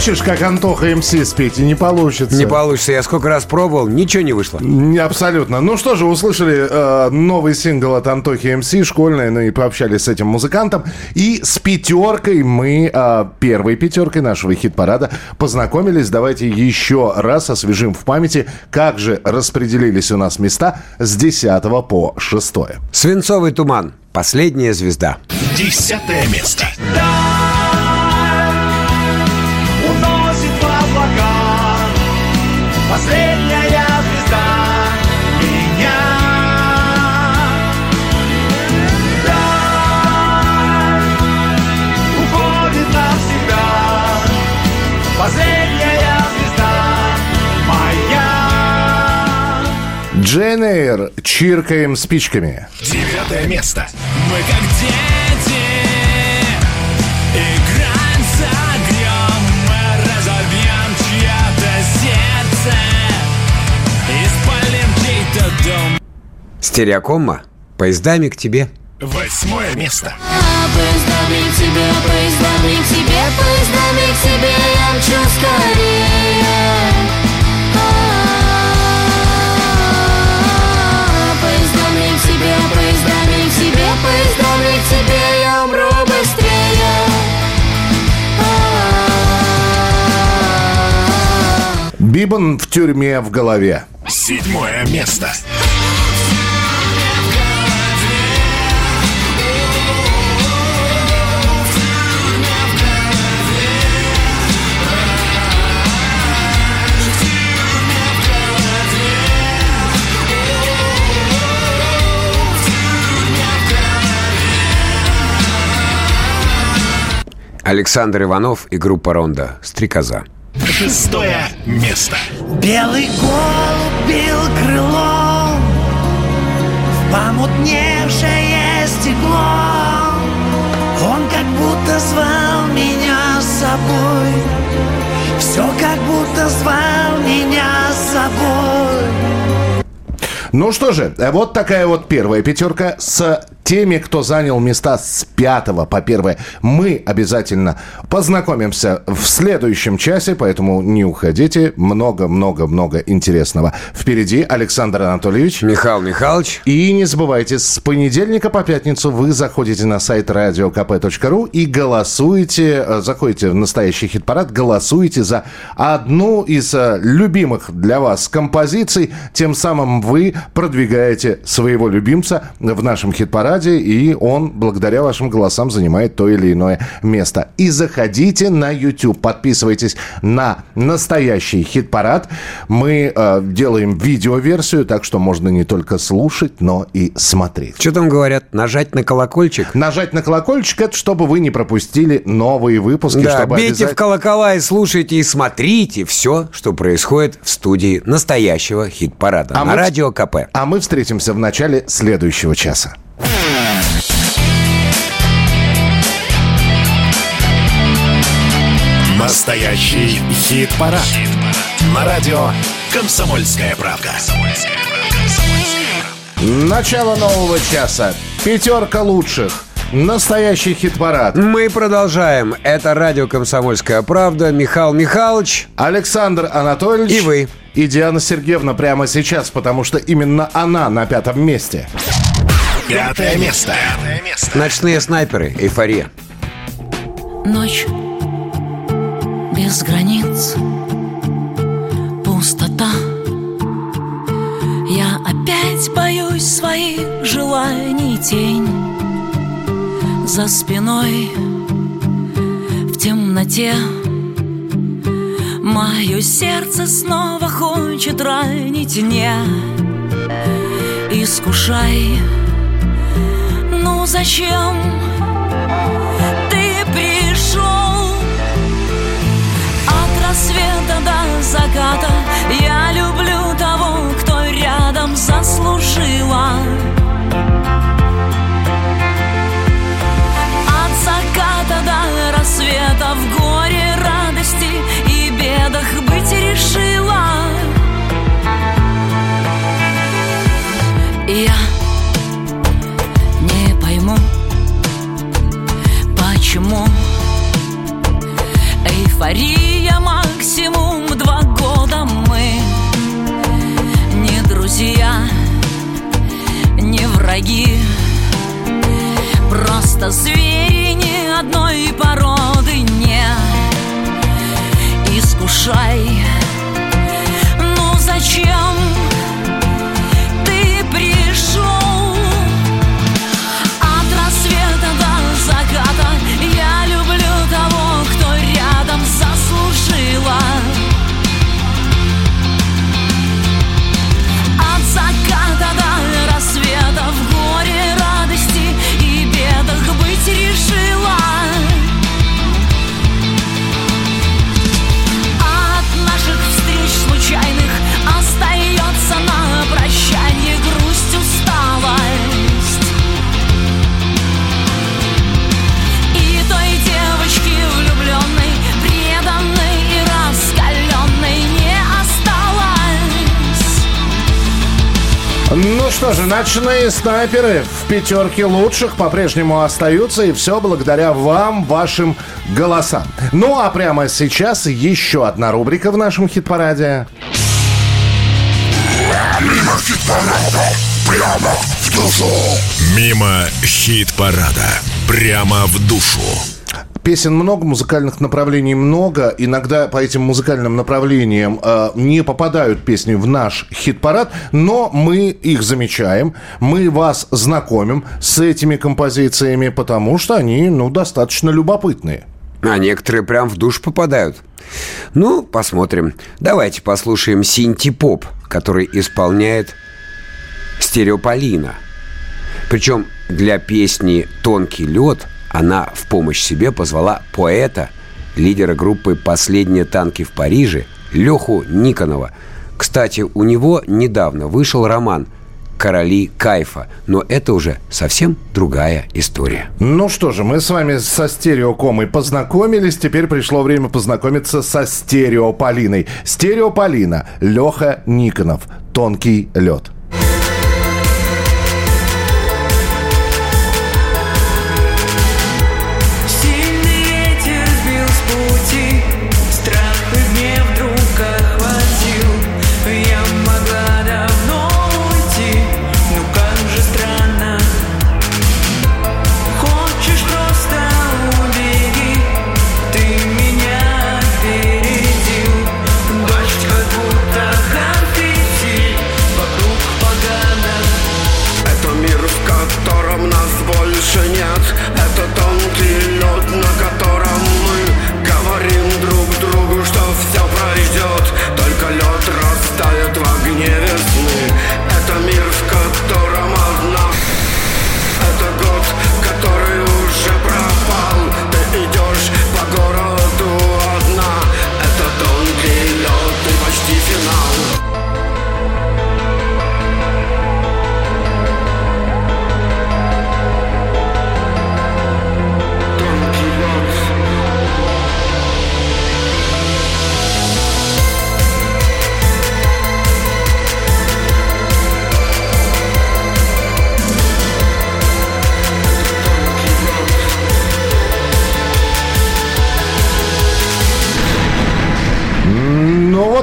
так захочешь, как Антоха МС спеть, и не получится. Не получится. Я сколько раз пробовал, ничего не вышло. Не, абсолютно. Ну что же, услышали э, новый сингл от Антохи МС, школьный, ну и пообщались с этим музыкантом. И с пятеркой мы, э, первой пятеркой нашего хит-парада, познакомились. Давайте еще раз освежим в памяти, как же распределились у нас места с 10 по 6. Свинцовый туман. Последняя звезда. Десятое место. Уносит Джейн Эйр, чиркаем спичками. Девятое место. Мы как дети Играем с огнем Мы разобьем чье-то сердце И спалим чей-то дом Стереокомма. Поездами к тебе. Восьмое место. Поездами к тебе, поездами к тебе, поездами к тебе я мчу скорее. К тебе я умру быстрее. Бибан в тюрьме в голове. Седьмое место. Александр Иванов и группа Ронда. Стрекоза. Шестое место. Белый голубь бил крылом В помутневшее стекло Он как будто звал меня с собой Все как будто звал меня с собой Ну что же, вот такая вот первая пятерка с теми, кто занял места с пятого по первое. Мы обязательно познакомимся в следующем часе, поэтому не уходите. Много-много-много интересного. Впереди Александр Анатольевич. Михаил Михайлович. И не забывайте, с понедельника по пятницу вы заходите на сайт radiokp.ru и голосуете, э, заходите в настоящий хит-парад, голосуете за одну из э, любимых для вас композиций. Тем самым вы продвигаете своего любимца в нашем хит-параде, и он, благодаря вашим голосам, занимает то или иное место. И заходите на YouTube, подписывайтесь на настоящий хит-парад. Мы э, делаем видеоверсию, так что можно не только слушать, но и смотреть. Что там говорят? Нажать на колокольчик? Нажать на колокольчик, это чтобы вы не пропустили новые выпуски. Да, чтобы бейте обязательно- в колокола и слушайте, и смотрите все, что происходит в студии настоящего хит-парада А на мы- Радио КП. А мы встретимся в начале следующего часа. Настоящий хит-парад. На радио «Комсомольская правка». Начало нового часа. Пятерка лучших. Настоящий хит-парад. Мы продолжаем. Это радио «Комсомольская правда». Михаил Михайлович. Александр Анатольевич. И вы. И Диана Сергеевна прямо сейчас, потому что именно она на пятом месте. Пятое место. Ночные снайперы. Эйфория. Ночь без границ, пустота. Я опять боюсь своих желаний тень за спиной в темноте. Мое сердце снова хочет ранить, не искушай. Ну зачем ты пришел? От рассвета до заката Я люблю того, кто рядом заслужила Мария максимум два года мы Не друзья, не враги. Просто звери ни одной породы не Искушай Ну зачем Ночные снайперы в пятерке лучших по-прежнему остаются, и все благодаря вам, вашим голосам. Ну а прямо сейчас еще одна рубрика в нашем хит-параде. Мимо хит-парада, прямо в душу. Мимо хит-парада, прямо в душу. Песен много, музыкальных направлений много. Иногда по этим музыкальным направлениям э, не попадают песни в наш хит-парад, но мы их замечаем, мы вас знакомим с этими композициями, потому что они, ну, достаточно любопытные. А некоторые прям в душ попадают. Ну, посмотрим. Давайте послушаем синти-поп, который исполняет Стереополина. Причем для песни «Тонкий лед» она в помощь себе позвала поэта, лидера группы «Последние танки в Париже» Леху Никонова. Кстати, у него недавно вышел роман «Короли кайфа», но это уже совсем другая история. Ну что же, мы с вами со стереокомой познакомились. Теперь пришло время познакомиться со стереополиной. Стереополина. Леха Никонов. Тонкий лед.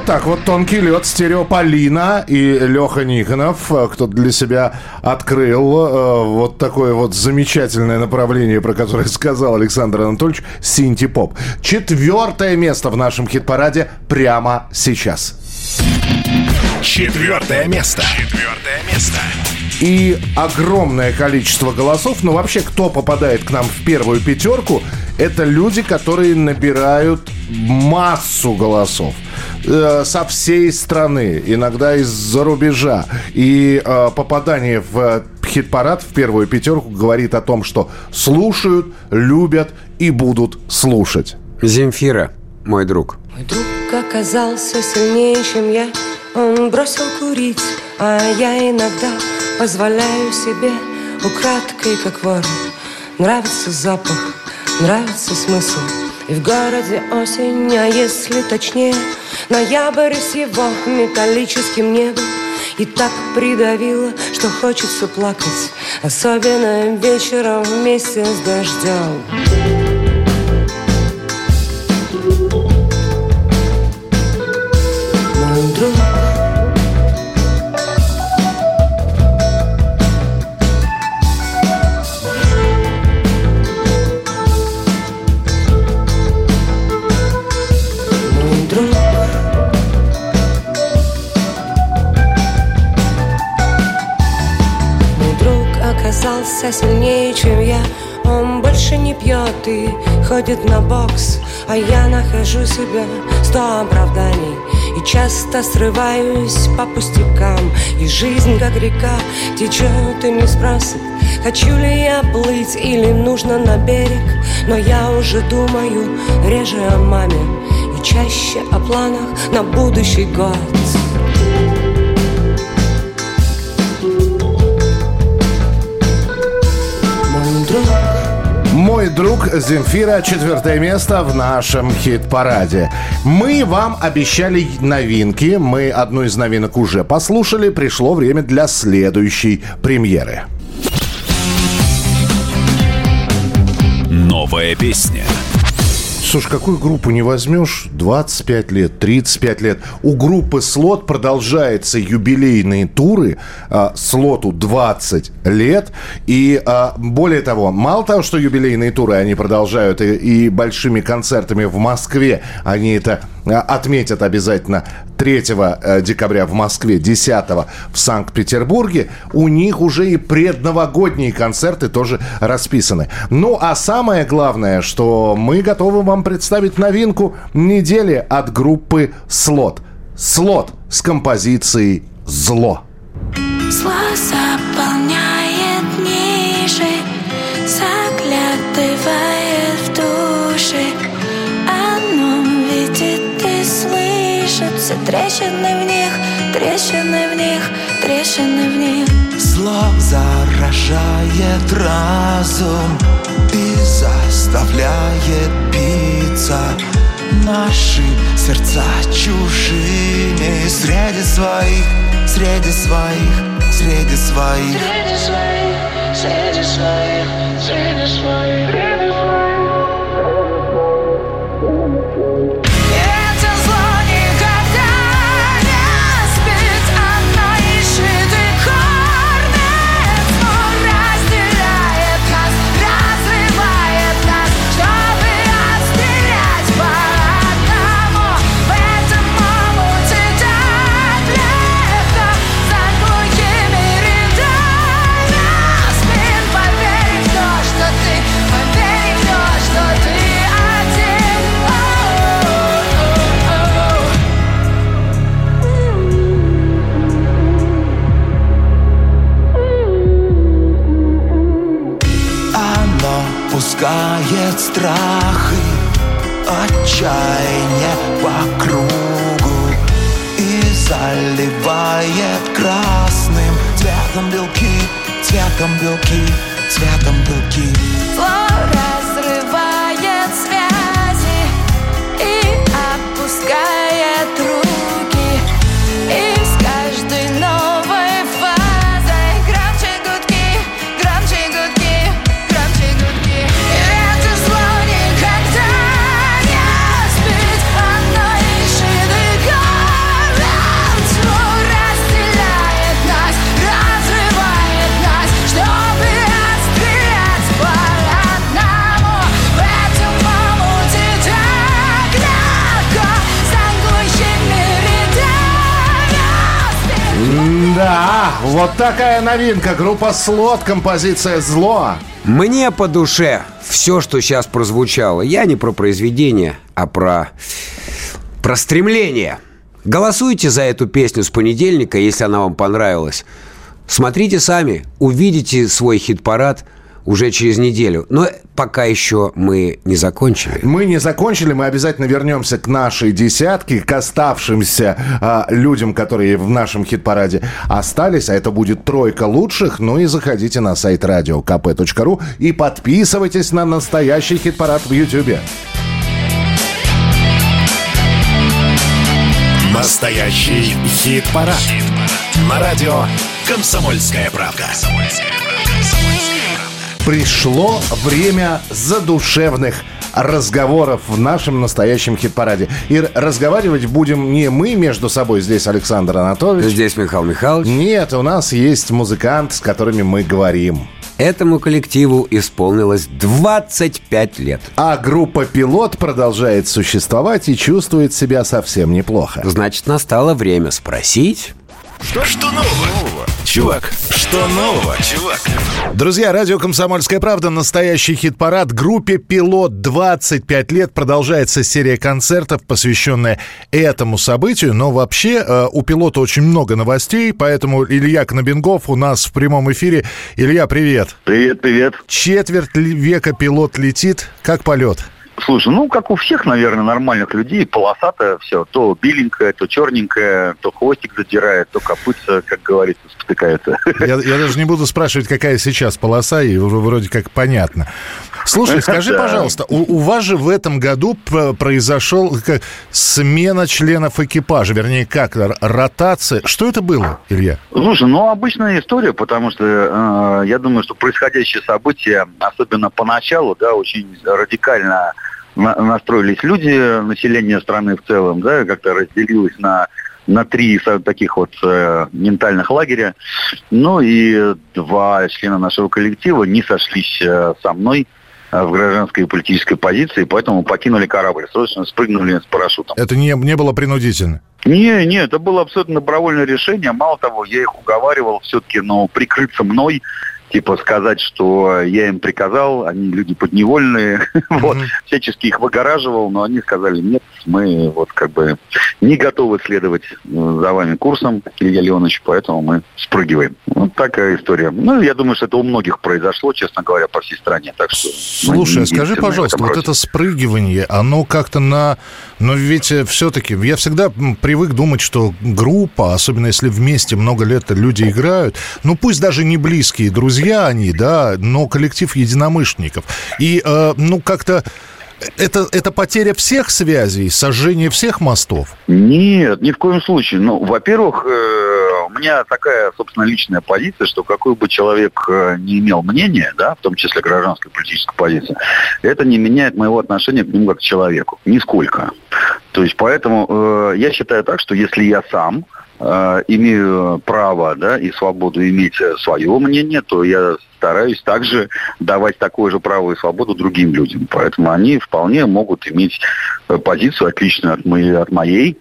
Так вот тонкий лед, стереополина и Леха Никонов, э, кто для себя открыл э, вот такое вот замечательное направление, про которое сказал Александр Анатольевич, синти-поп. Четвертое место в нашем хит-параде прямо сейчас. Четвертое место. Четвертое место. И огромное количество голосов, но вообще кто попадает к нам в первую пятерку, это люди, которые набирают массу голосов э, со всей страны, иногда из-за рубежа. И э, попадание в хит-парад, в первую пятерку, говорит о том, что слушают, любят и будут слушать. Земфира, мой друг. Мой друг оказался сильнее, чем я Он бросил курить, а я иногда позволяю себе Украдкой, как вор Нравится запах, нравится смысл. И в городе осень, а если точнее Ноябрь с его металлическим небом. И так придавило, что хочется плакать Особенно вечером вместе с дождем оказался сильнее, чем я. Он больше не пьет и ходит на бокс. А я нахожу себя сто оправданий. И часто срываюсь по пустякам. И жизнь как река течет и не спросит Хочу ли я плыть или нужно на берег? Но я уже думаю реже о маме. И чаще о планах на будущий год Мой друг Земфира, четвертое место в нашем хит-параде. Мы вам обещали новинки. Мы одну из новинок уже послушали. Пришло время для следующей премьеры. Новая песня. Слушай, какую группу не возьмешь, 25 лет, 35 лет, у группы «Слот» продолжаются юбилейные туры, а, «Слоту» 20 лет, и а, более того, мало того, что юбилейные туры они продолжают и, и большими концертами в Москве, они это а, отметят обязательно 3 э, декабря в Москве, 10 в Санкт-Петербурге, у них уже и предновогодние концерты тоже расписаны. Ну, а самое главное, что мы готовы вам представить новинку недели от группы «Слот». «Слот» с композицией «Зло». Зло трещины в них, трещины в них, трещины в них. Зло заражает разум и заставляет биться Наши сердца чужими. Среди своих, среди своих, среди своих. Среди своих, среди своих, среди своих, пускает страх и отчаяние по кругу И заливает красным цветом белки, цветом белки, цветом белки. Зло вот такая новинка. Группа «Слот», композиция «Зло». Мне по душе все, что сейчас прозвучало. Я не про произведение, а про, про стремление. Голосуйте за эту песню с понедельника, если она вам понравилась. Смотрите сами, увидите свой хит-парад уже через неделю. Но пока еще мы не закончили. Мы не закончили, мы обязательно вернемся к нашей десятке, к оставшимся а, людям, которые в нашем хит-параде остались, а это будет тройка лучших. Ну и заходите на сайт radiokp.ru и подписывайтесь на настоящий хит-парад в Ютьюбе. Настоящий хит-парад. На радио «Комсомольская правда». Пришло время задушевных разговоров в нашем настоящем хит-параде. И разговаривать будем не мы между собой, здесь Александр Анатольевич. Здесь Михаил Михайлович. Нет, у нас есть музыкант, с которыми мы говорим. Этому коллективу исполнилось 25 лет. А группа «Пилот» продолжает существовать и чувствует себя совсем неплохо. Значит, настало время спросить... Что, что нового? Чувак, что нового, чувак? Друзья, радио «Комсомольская правда», настоящий хит-парад. Группе «Пилот» 25 лет. Продолжается серия концертов, посвященная этому событию. Но вообще э, у «Пилота» очень много новостей, поэтому Илья Кнобингов у нас в прямом эфире. Илья, привет. Привет, привет. Четверть века «Пилот» летит. Как полет? Слушай, ну, как у всех, наверное, нормальных людей, полосатое все. То беленькое, то черненькое, то хвостик задирает, то копытца, как говорится, спотыкается. Я, я даже не буду спрашивать, какая сейчас полоса, и вроде как понятно. Слушай, скажи, пожалуйста, у, у вас же в этом году произошел смена членов экипажа, вернее, как, ротация. Что это было, Илья? Слушай, ну, обычная история, потому что э, я думаю, что происходящее событие, особенно поначалу, да, очень радикально на- настроились люди, население страны в целом, да, как-то разделилось на на три таких вот э, ментальных лагеря. Ну и два члена нашего коллектива не сошлись э, со мной э, в гражданской и политической позиции, поэтому покинули корабль, срочно спрыгнули с парашютом. Это не, не было принудительно. Не, не, это было абсолютно добровольное решение. Мало того, я их уговаривал все-таки, ну, прикрыться мной, типа сказать, что я им приказал, они люди подневольные, вот, всячески их выгораживал, но они сказали, нет, мы вот как бы не готовы следовать э, за вами курсом, Илья Леонович, поэтому мы спрыгиваем. Вот такая история. Ну, я думаю, что это у многих произошло, честно говоря, по всей стране, так что... Слушай, скажи, пожалуйста, вот это спрыгивание, оно как-то на... Но ведь все-таки, я всегда привык думать, что группа, особенно если вместе много лет люди играют, ну пусть даже не близкие друзья они, да, но коллектив единомышленников. И, э, ну, как-то это, это потеря всех связей, сожжение всех мостов. Нет, ни в коем случае. Ну, во-первых, э, у меня такая, собственно, личная позиция, что какой бы человек э, не имел мнения, да, в том числе гражданской политической позиции, это не меняет моего отношения к нему как к человеку. Нисколько. То есть поэтому э, я считаю так, что если я сам э, имею право да, и свободу иметь э, свое мнение, то я стараюсь также давать такое же право и свободу другим людям. Поэтому они вполне могут иметь э, позицию отличную от моей, от моей.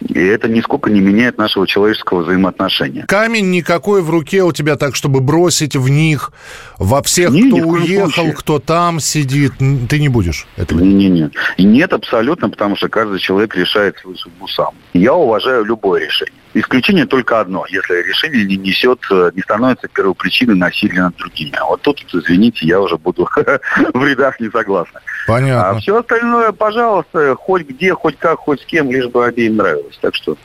И это нисколько не меняет нашего человеческого взаимоотношения. Камень никакой в руке у тебя так, чтобы бросить в них, во всех, Не, кто уехал, случае. кто там сидит. Ты не будешь этого Не-не-не. И нет абсолютно, потому что каждый человек решает свою судьбу сам. Я уважаю любое решение. Исключение только одно, если решение не несет, э, не становится первопричиной насилия над другими. А Вот тут, извините, я уже буду в рядах не согласна. Понятно. А все остальное, пожалуйста, хоть где, хоть как, хоть с кем, лишь бы обеим нравилось. Так что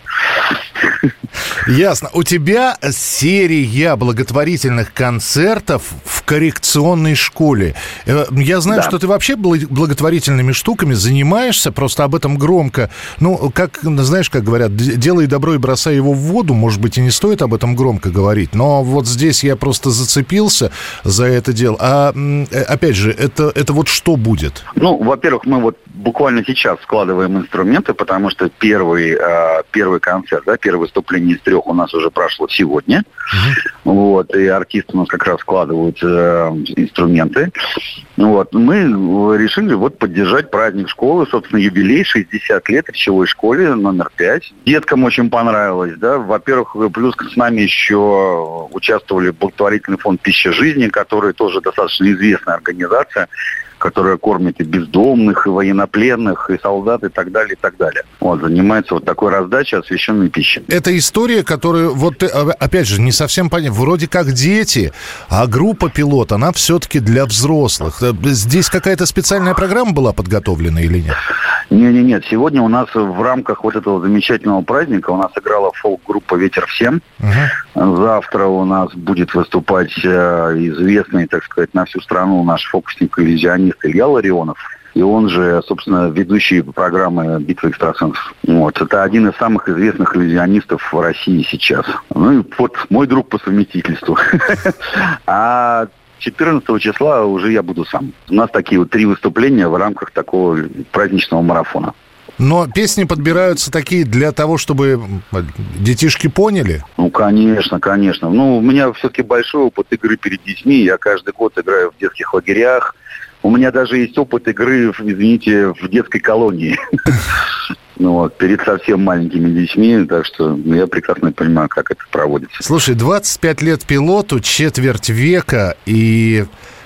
Ясно. У тебя серия благотворительных концертов в коррекционной школе. Э, Я знаю, Да. что ты вообще бл- благотворительными штуками занимаешься, просто об этом громко. Ну, как, знаешь, как говорят, делай добро и бросай его в воду. Может быть, и не стоит об этом громко говорить. Но вот здесь я просто зацепился за это дело. А, э, опять же, это, это вот что будет? Ну, во-первых, мы вот буквально сейчас складываем инструменты, потому что первый, э, первый концерт, да, первое выступление из трех у нас уже прошло сегодня. Вот, и артисты у нас как раз складывают э, инструменты. Вот, мы решили вот поддержать праздник школы, собственно, юбилей 60 лет в пищевой школе номер 5. Деткам очень понравилось, да. Во-первых, плюс с нами еще участвовали благотворительный фонд «Пища жизни», который тоже достаточно известная организация которая кормит и бездомных, и военнопленных, и солдат, и так далее, и так далее. Вот, занимается вот такой раздачей освященной пищи. Это история, которую, вот ты, а, опять же, не совсем понятно. Вроде как дети, а группа пилот, она все-таки для взрослых. Э, Здесь какая-то специальная программа была подготовлена или нет? Не-не-нет, нет, сегодня у нас в рамках вот этого замечательного праздника у нас играла фолк-группа «Ветер всем». Завтра у нас будет выступать э, известный, так сказать, на всю страну наш фокусник-иллюзионист Илья Ларионов. И он же, собственно, ведущий программы «Битва экстрасенсов». Вот. Это один из самых известных иллюзионистов в России сейчас. Ну и вот мой друг по совместительству. А 14 числа уже я буду сам. У нас такие вот три выступления в рамках такого праздничного марафона. Но песни подбираются такие для того, чтобы детишки поняли. Ну, конечно, конечно. Ну, у меня все-таки большой опыт игры перед детьми. Я каждый год играю в детских лагерях. У меня даже есть опыт игры, извините, в детской колонии. Ну вот, перед совсем маленькими детьми, так что я прекрасно понимаю, как это проводится. Слушай, 25 лет пилоту, четверть века, и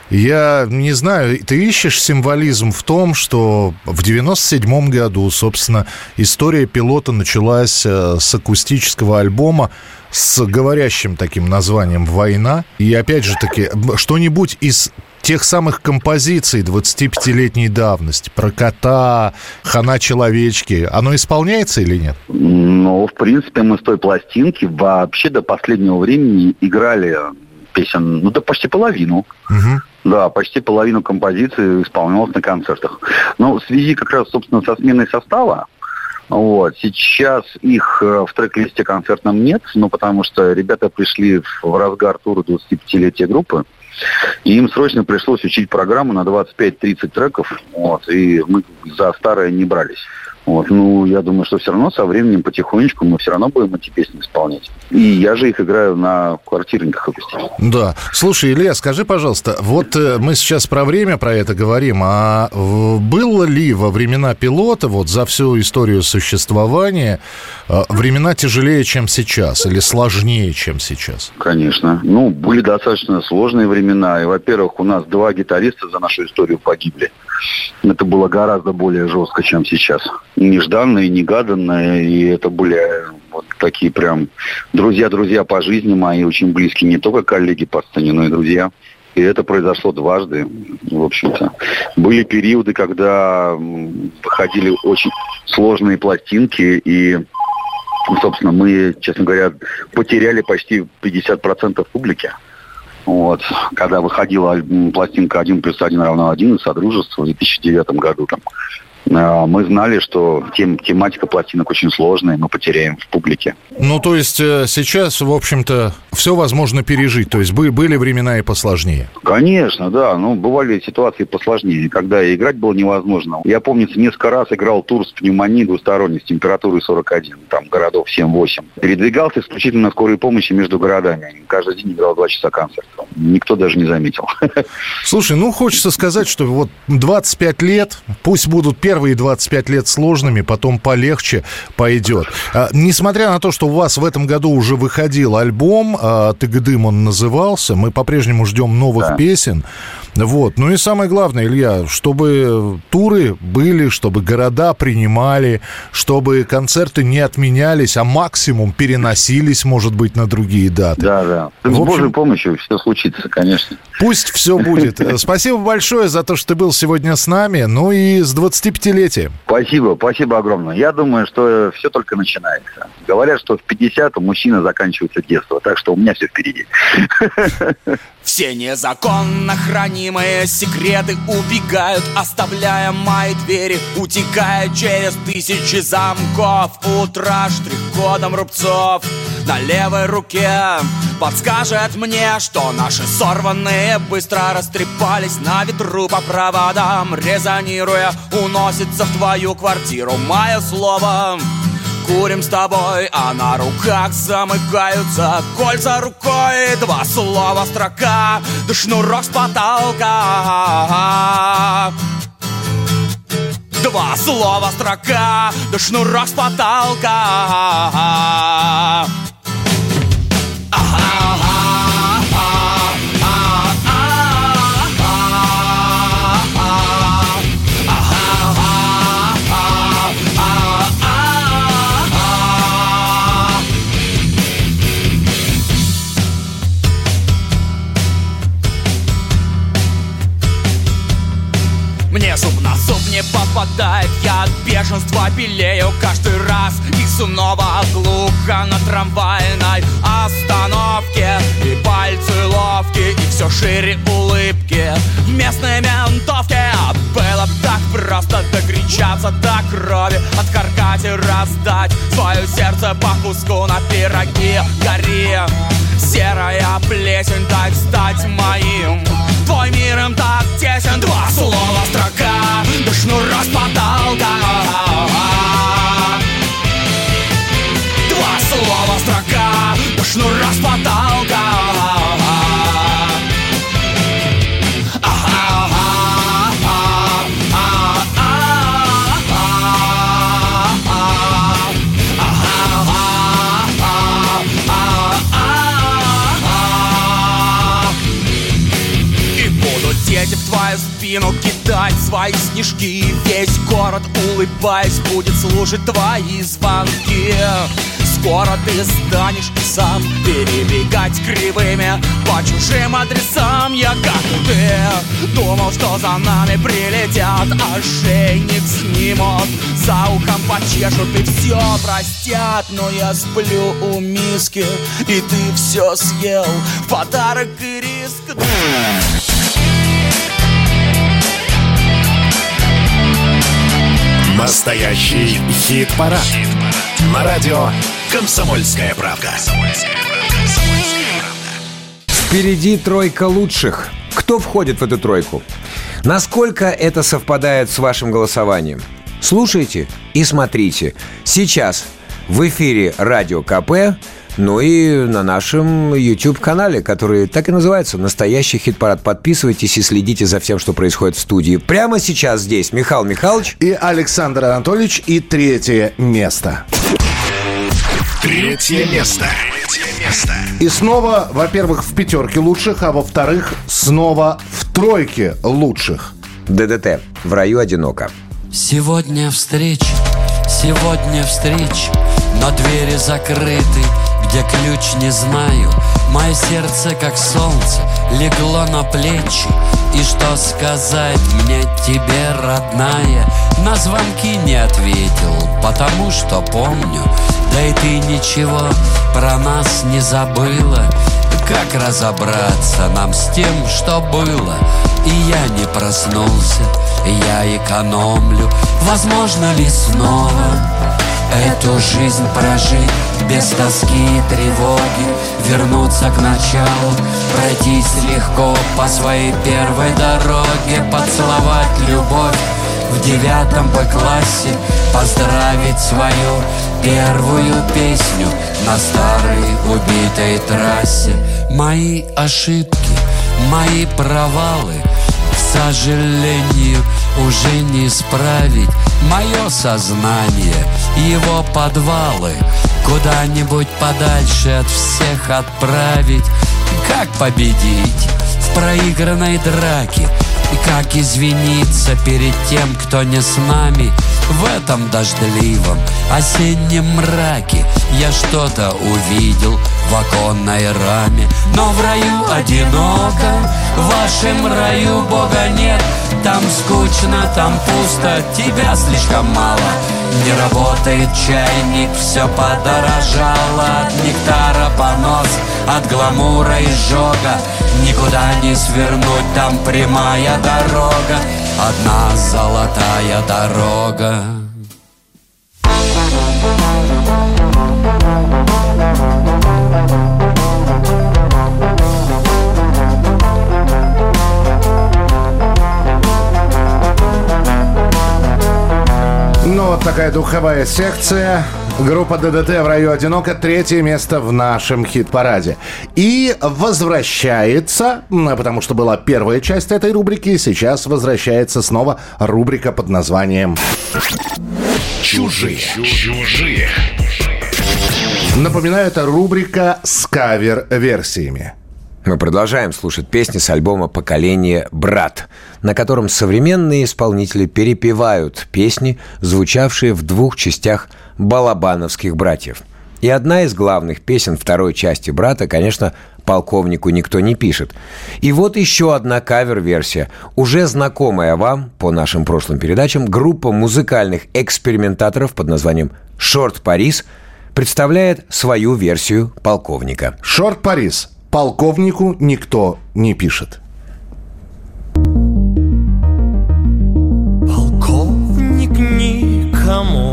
я не знаю, ты ищешь символизм в том, что в 97 году, собственно, история пилота началась э, с акустического альбома с говорящим таким названием «Война». И опять же таки, что-нибудь из тех самых композиций 25-летней давности, про кота, хана человечки, оно исполняется или нет? Ну, в принципе, мы с той пластинки вообще до последнего времени играли песен, ну, да почти половину. Да, почти половину композиции исполнялось на концертах. Но в связи как раз, собственно, со сменой состава, вот. Сейчас их э, в трек-листе концертном нет, ну, потому что ребята пришли в разгар тура 25-летия группы. И им срочно пришлось учить программу на 25-30 треков, вот, и мы за старое не брались. Вот, ну, я думаю, что все равно со временем потихонечку мы все равно будем эти песни исполнять. И я же их играю на квартирниках акустических. Да. Слушай, Илья, скажи, пожалуйста, вот э, мы сейчас про время про это говорим, а было ли во времена пилота, вот за всю историю существования, э, времена тяжелее, чем сейчас, или сложнее, чем сейчас? Конечно. Ну, были достаточно сложные времена. И, во-первых, у нас два гитариста за нашу историю погибли. Это было гораздо более жестко, чем сейчас. Нежданное, негаданное, и это были вот такие прям друзья-друзья по жизни мои, очень близкие, не только коллеги по сцене, но и друзья. И это произошло дважды, в общем-то. Были периоды, когда выходили очень сложные пластинки, и, собственно, мы, честно говоря, потеряли почти 50% публики. Вот. Когда выходила пластинка «1 плюс 1 равно 1» Содружество в 2009 году, там, мы знали, что тем, тематика пластинок очень сложная, мы потеряем в публике. Ну, то есть э, сейчас, в общем-то, все возможно пережить. То есть были времена и посложнее. Конечно, да. Ну, бывали ситуации посложнее, когда играть было невозможно. Я помню, несколько раз играл тур с пневмонией двусторонней с температурой 41, там городов 7-8. Передвигался исключительно на скорой помощи между городами. Каждый день играл 2 часа концерта. Никто даже не заметил. Слушай, ну хочется сказать, что вот 25 лет, пусть будут первые первые 25 лет сложными, потом полегче пойдет. А, несмотря на то, что у вас в этом году уже выходил альбом, а, «Тыгдым» он назывался, мы по-прежнему ждем новых да. песен. Вот. Ну и самое главное, Илья, чтобы туры были, чтобы города принимали, чтобы концерты не отменялись, а максимум переносились, может быть, на другие даты. Да, да. С общем, Божьей помощью все случится, конечно. Пусть все будет. Спасибо большое за то, что ты был сегодня с нами. Ну и с 25-летием. Спасибо, спасибо огромное. Я думаю, что все только начинается. Говорят, что в 50 у мужчины заканчивается детство, так что у меня все впереди. Все незаконно хранимые секреты убегают, оставляя мои двери, утекая через тысячи замков. Утро штрих-кодом рубцов на левой руке подскажет мне, что наши сорванные быстро растрепались на ветру по проводам, резонируя, уносится в твою квартиру мое слово курим с тобой А на руках замыкаются кольца рукой. Два слова строка, да шнурок с потолка. Два слова строка, да шнурок с потолка не попадает Я от бешенства белею каждый раз. И снова глухо на трамвайной остановке И пальцы ловкие, и все шире улыбки. В местной ментовке Было так просто докричаться до крови Откаркать и раздать. Свое сердце по куску на пироги Гори. Серая плесень, так стать моим Твой мир им так тесен. Два слова строка Да шнура с потолка Два слова строка Да шнура с потолка спину кидать свои снежки. Весь город, улыбаясь, будет слушать твои звонки. Скоро ты станешь сам перебегать кривыми По чужим адресам. Я как ты Думал, что за нами прилетят Ошейник снимут. За ухом почешут и все простят. Но я сплю у миски И ты все съел. В подарок и риск Настоящий хит-парад. На радио «Комсомольская правда». Впереди тройка лучших. Кто входит в эту тройку? Насколько это совпадает с вашим голосованием? Слушайте и смотрите. Сейчас в эфире Радио КП, ну и на нашем YouTube-канале, который так и называется «Настоящий хит-парад». Подписывайтесь и следите за всем, что происходит в студии. Прямо сейчас здесь Михаил Михайлович и Александр Анатольевич и третье место. Третье место. И снова, во-первых, в пятерке лучших, а во-вторых, снова в тройке лучших. ДДТ. В раю одиноко. Сегодня встреча, сегодня встреча, но двери закрыты, где ключ не знаю. Мое сердце, как солнце, легло на плечи. И что сказать мне тебе, родная? На звонки не ответил, потому что помню. Да и ты ничего про нас не забыла. Как разобраться нам с тем, что было? И я не проснулся, я экономлю. Возможно ли снова эту жизнь прожить без тоски и тревоги, вернуться к началу, пройтись легко по своей первой дороге, поцеловать любовь в девятом Б-классе, поздравить свою первую песню на старой убитой трассе. Мои ошибки, мои провалы, к сожалению, уже не исправить. Мое сознание, его подвалы. Куда-нибудь подальше от всех отправить. Как победить в проигранной драке И как извиниться перед тем, кто не с нами В этом дождливом осеннем мраке? Я что-то увидел в оконной раме Но в раю одиноко, в вашем раю Бога нет. Там скучно, там пусто, тебя слишком мало. Не работает чайник, все подорожало От нектара понос, от гламура и жога. Никуда не свернуть, там прямая дорога Одна золотая дорога Ну, вот такая духовая секция. Группа ДДТ в раю одиноко. Третье место в нашем хит-параде. И возвращается, потому что была первая часть этой рубрики, сейчас возвращается снова рубрика под названием Чужие. Чужие. Напоминаю, это рубрика с кавер-версиями. Мы продолжаем слушать песни с альбома «Поколение брат», на котором современные исполнители перепевают песни, звучавшие в двух частях балабановских братьев. И одна из главных песен второй части «Брата», конечно, полковнику никто не пишет. И вот еще одна кавер-версия, уже знакомая вам по нашим прошлым передачам, группа музыкальных экспериментаторов под названием «Шорт Парис» представляет свою версию полковника. «Шорт Парис» полковнику никто не пишет. Полковник никому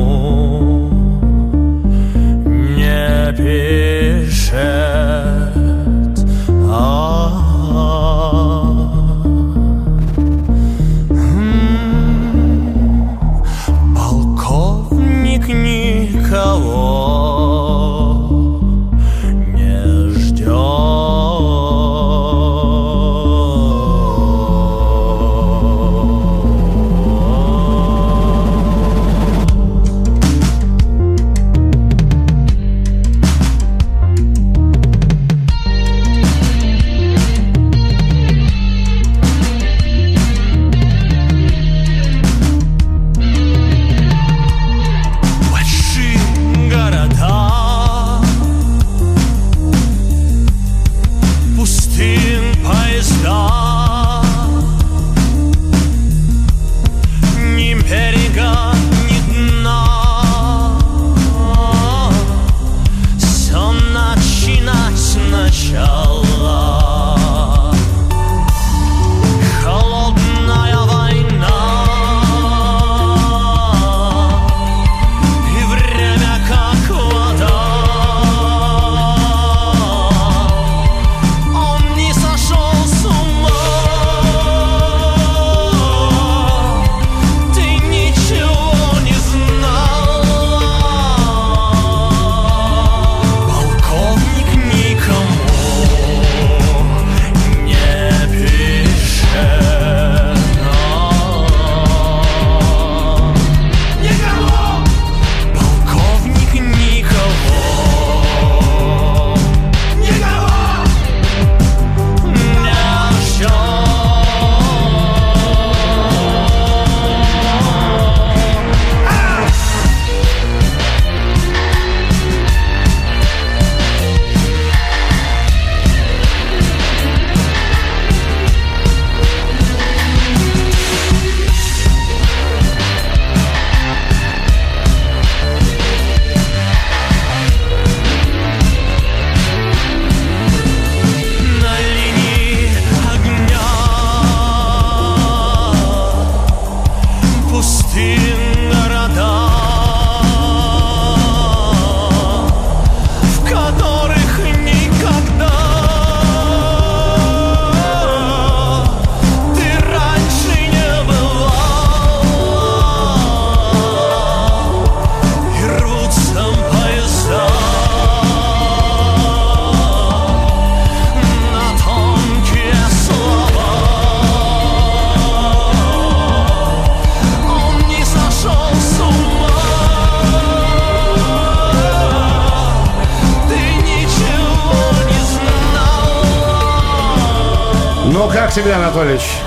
не пишет. Анатольевич?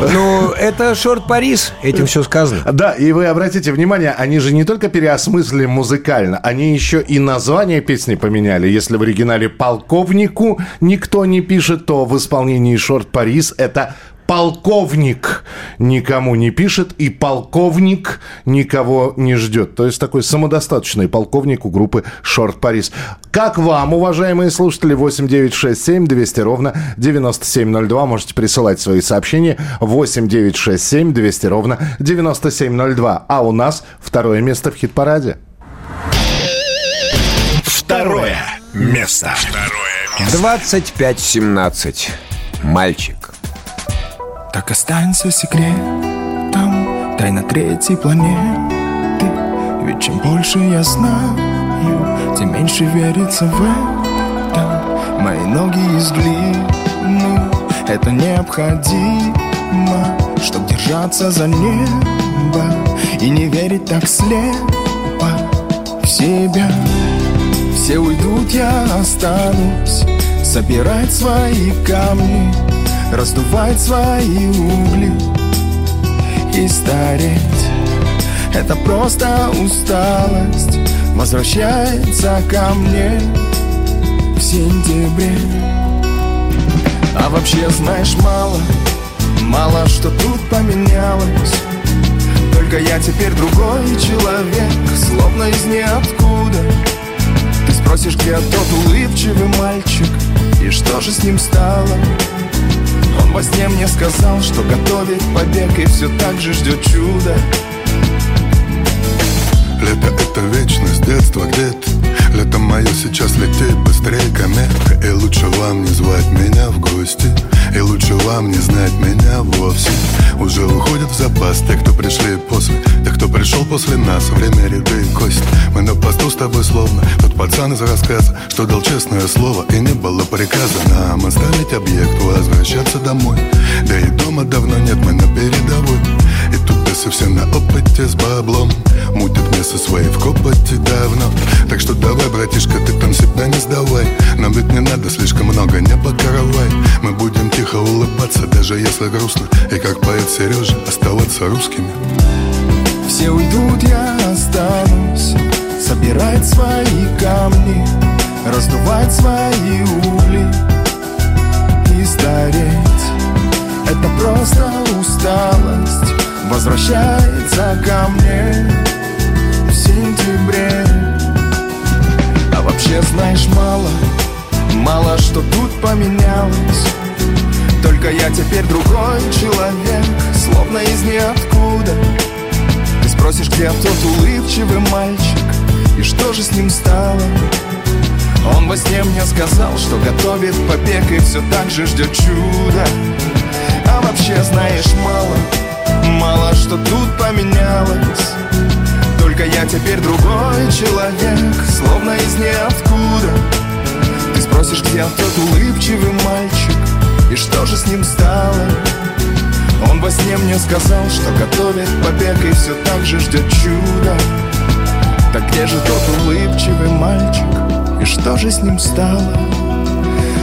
Ну, это шорт Парис, этим все сказано. Да, и вы обратите внимание, они же не только переосмыслили музыкально, они еще и название песни поменяли. Если в оригинале «полковнику» никто не пишет, то в исполнении «Шорт Парис» это полковник никому не пишет, и полковник никого не ждет. То есть такой самодостаточный полковник у группы Шорт Парис. Как вам, уважаемые слушатели, 8967 200 ровно 9702. Можете присылать свои сообщения 8967 200 ровно 9702. А у нас второе место в хит-параде. Второе место. 25-17. Мальчик. Так останься секретом Тайна третьей планеты Ведь чем больше я знаю Тем меньше верится в это. Мои ноги из глины Это необходимо Чтоб держаться за небо И не верить так слепо В себя. Все уйдут, я останусь Собирать свои камни Раздувать свои угли И стареть. Это просто усталость Возвращается ко мне В сентябре. А вообще знаешь мало Мало что тут поменялось. Только я теперь другой человек Словно из ниоткуда. Ты спросишь, где тот улыбчивый мальчик И что же с ним стало во сне мне сказал, что готовит побег И все так же ждет чудо. Лето это вечность, детство где-то Лето мое сейчас летит быстрее комета И лучше вам не звать меня в гости И лучше вам не знать меня вовсе. Уже уходят в запас те, кто пришли после. Те, кто пришел после нас Время ряды и кость. Мы на посту с тобой словно Тот пацан из рассказа Что дал честное слово И не было приказа нам оставить объект Возвращаться домой. Да и дома давно нет, мы на передовой Крысы все на опыте с баблом. Мутят место свои в копоте давно. Так что давай, братишка, ты там всегда не сдавай. Нам ведь не надо слишком много, не покоровай Мы будем тихо улыбаться, даже если грустно. И как поет Сережа, оставаться русскими. Все уйдут, я останусь. Собирать свои камни Раздувать свои угли И стареть. Это просто усталость возвращается ко мне в сентябре. А вообще знаешь мало, мало что тут поменялось. Только я теперь другой человек, словно из ниоткуда. Ты спросишь, где тот улыбчивый мальчик и что же с ним стало? Он во сне мне сказал, что готовит побег и все так же ждет чуда, А вообще знаешь мало, Мало что тут поменялось Только я теперь другой человек Словно из ниоткуда Ты спросишь, где тот улыбчивый мальчик И что же с ним стало? Он во сне мне сказал, что готовит побег И все так же ждет чуда Так где же тот улыбчивый мальчик? И что же с ним стало?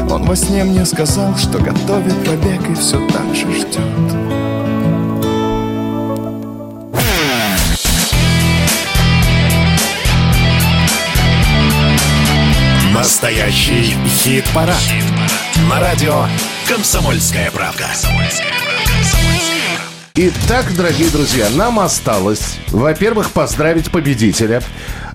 Он во сне мне сказал, что готовит побег И все так же ждет Настоящий хит-парад. На радио «Комсомольская правда». Итак, дорогие друзья, нам осталось, во-первых, поздравить победителя.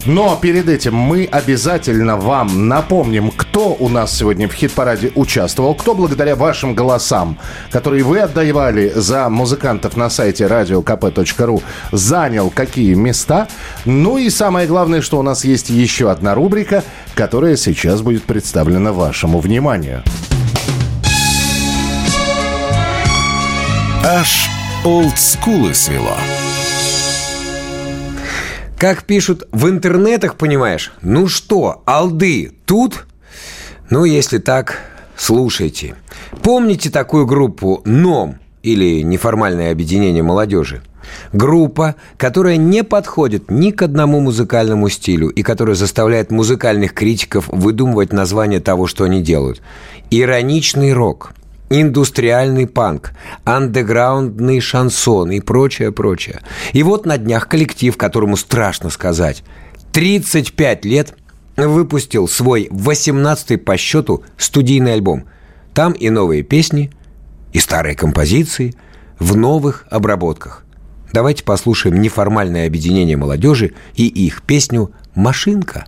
Но перед этим мы обязательно вам напомним, кто у нас сегодня в хит-параде участвовал, кто благодаря вашим голосам, которые вы отдавали за музыкантов на сайте radiokp.ru, занял какие места. Ну и самое главное, что у нас есть еще одна рубрика, которая сейчас будет представлена вашему вниманию. Аж олдскулы свело. Как пишут в интернетах, понимаешь? Ну что, алды тут? Ну, если так, слушайте. Помните такую группу «НОМ» или «Неформальное объединение молодежи»? Группа, которая не подходит ни к одному музыкальному стилю и которая заставляет музыкальных критиков выдумывать название того, что они делают. Ироничный рок – индустриальный панк, андеграундный шансон и прочее, прочее. И вот на днях коллектив, которому страшно сказать, 35 лет выпустил свой 18-й по счету студийный альбом. Там и новые песни, и старые композиции в новых обработках. Давайте послушаем неформальное объединение молодежи и их песню «Машинка».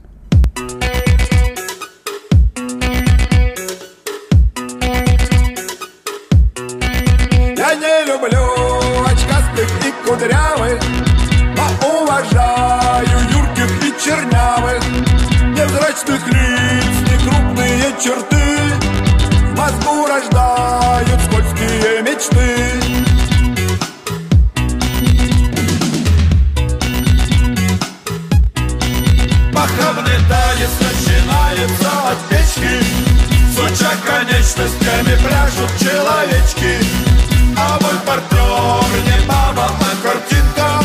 Невзрачных лиц, некрупные черты. В мозгу рождают скользкие мечты. Похабный танец начинается от печки. Суча конечностями пляшут человечки. А мой партнер не баба, а картинка.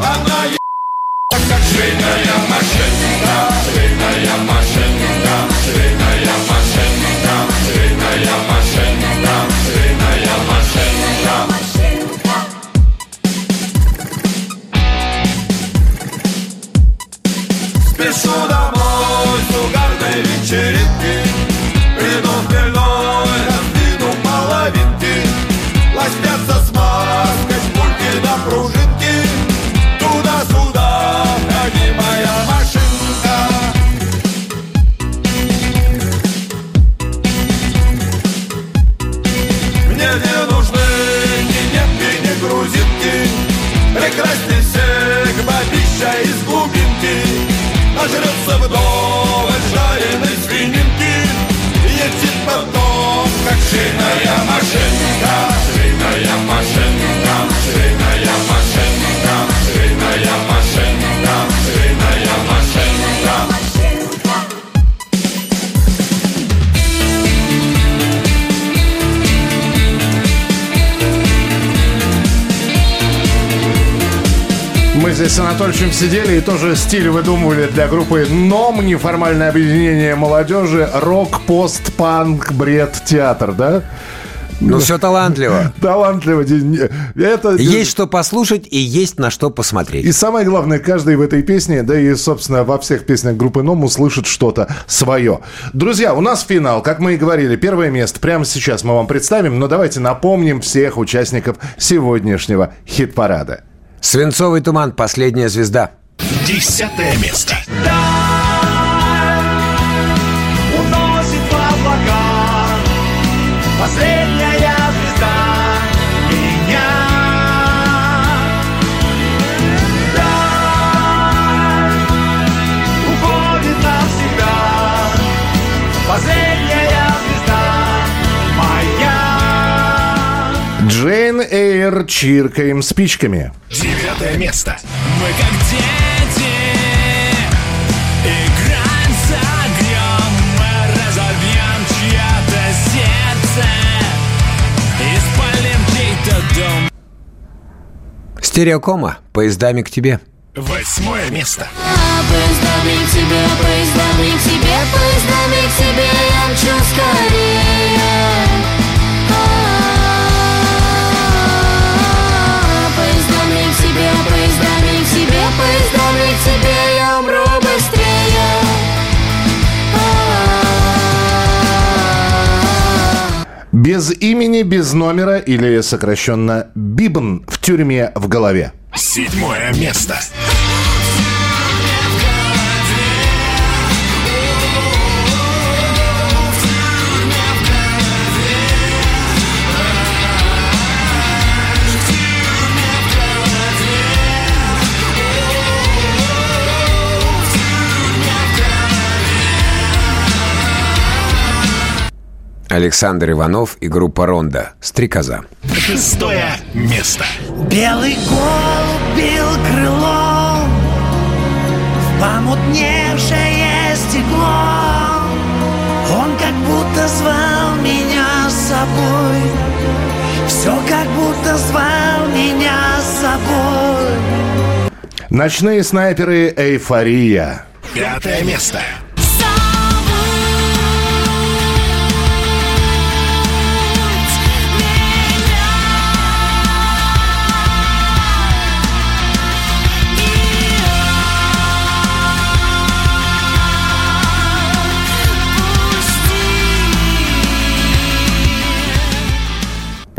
Она швейная машинка Швейная машинка Швейная машинка Швейная машинка Швейная машинка Спешу здесь с Анатольевичем сидели и тоже стиль выдумывали для группы НОМ, неформальное объединение молодежи, рок, пост, панк, бред, театр, да? Ну, все талантливо. Талантливо. Это... Есть что послушать и есть на что посмотреть. И самое главное, каждый в этой песне, да и, собственно, во всех песнях группы НОМ услышит что-то свое. Друзья, у нас финал, как мы и говорили, первое место. Прямо сейчас мы вам представим, но давайте напомним всех участников сегодняшнего хит-парада. Свинцовый туман, последняя звезда. Десятое место. Уносит Air чиркаем спичками. Девятое место. Мы как дети Играем с огнем Мы разобьем чье-то сердце И спалим чей-то дом Стереокома. Поездами к тебе. Восьмое место. Поездами к тебе, поездами к тебе, поездами к тебе я мчу скорее. Без имени, без номера или сокращенно Бибн в тюрьме в голове. Седьмое место. Александр Иванов и группа «Ронда». «Стрекоза». Шестое место. Белый голубь бил крылом В помутневшее стекло Он как будто звал меня с собой Все как будто звал меня с собой Ночные снайперы «Эйфория». Пятое место.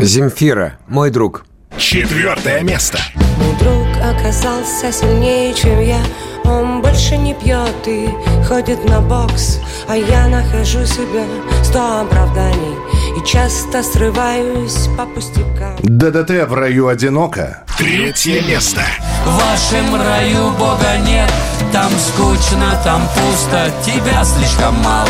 Земфира. Мой друг. Четвертое место. Мой друг оказался сильнее, чем я Он больше не пьет и ходит на бокс А я нахожу себя сто оправданий И часто срываюсь по пустякам. ДДТ в раю одиноко. Третье место. В вашем раю Бога нет. Там скучно, там пусто. Тебя слишком мало.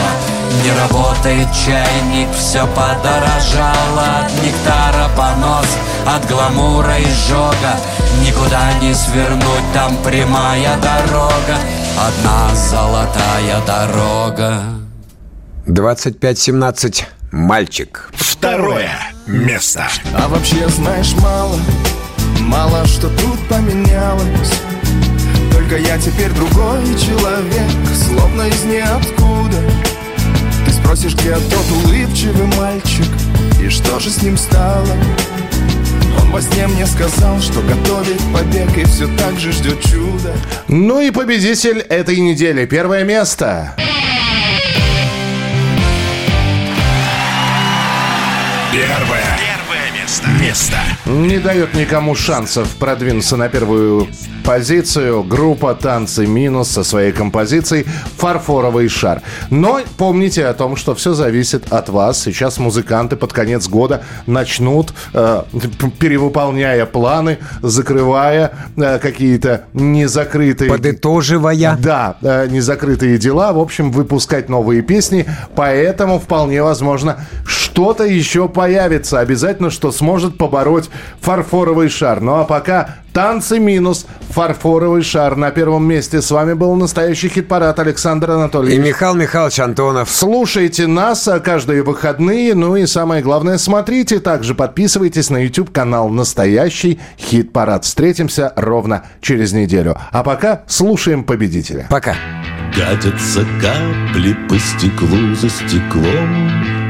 Не работает чайник Все подорожало. От нектара понос От гламура изжога. Никуда не свернуть Там прямая дорога. Одна золотая дорога. 25-17. Мальчик. Второе место. А вообще знаешь мало, мало что тут поменялось Только я теперь другой человек, словно из ниоткуда Ты спросишь, где тот улыбчивый мальчик И что же с ним стало? Он во сне мне сказал, что готовит побег И все так же ждет чуда Ну и победитель этой недели. Первое место. Первое. Первое место. Место. Не дает никому шансов продвинуться на первую позицию. Группа «Танцы минус» со своей композицией «Фарфоровый шар». Но помните о том, что все зависит от вас. Сейчас музыканты под конец года начнут, э, перевыполняя планы, закрывая э, какие-то незакрытые... Подытоживая. Да, э, незакрытые дела. В общем, выпускать новые песни. Поэтому вполне возможно, что-то еще появится. Обязательно, что сможет побороть фарфоровый шар. Ну а пока танцы минус, фарфоровый шар на первом месте. С вами был настоящий хит-парад Александр И Анатольевич. Михаил Михайлович Антонов. Слушайте нас а, каждые выходные. Ну и самое главное, смотрите. Также подписывайтесь на YouTube-канал «Настоящий хит-парад». Встретимся ровно через неделю. А пока слушаем победителя. Пока. Катятся капли по стеклу за стеклом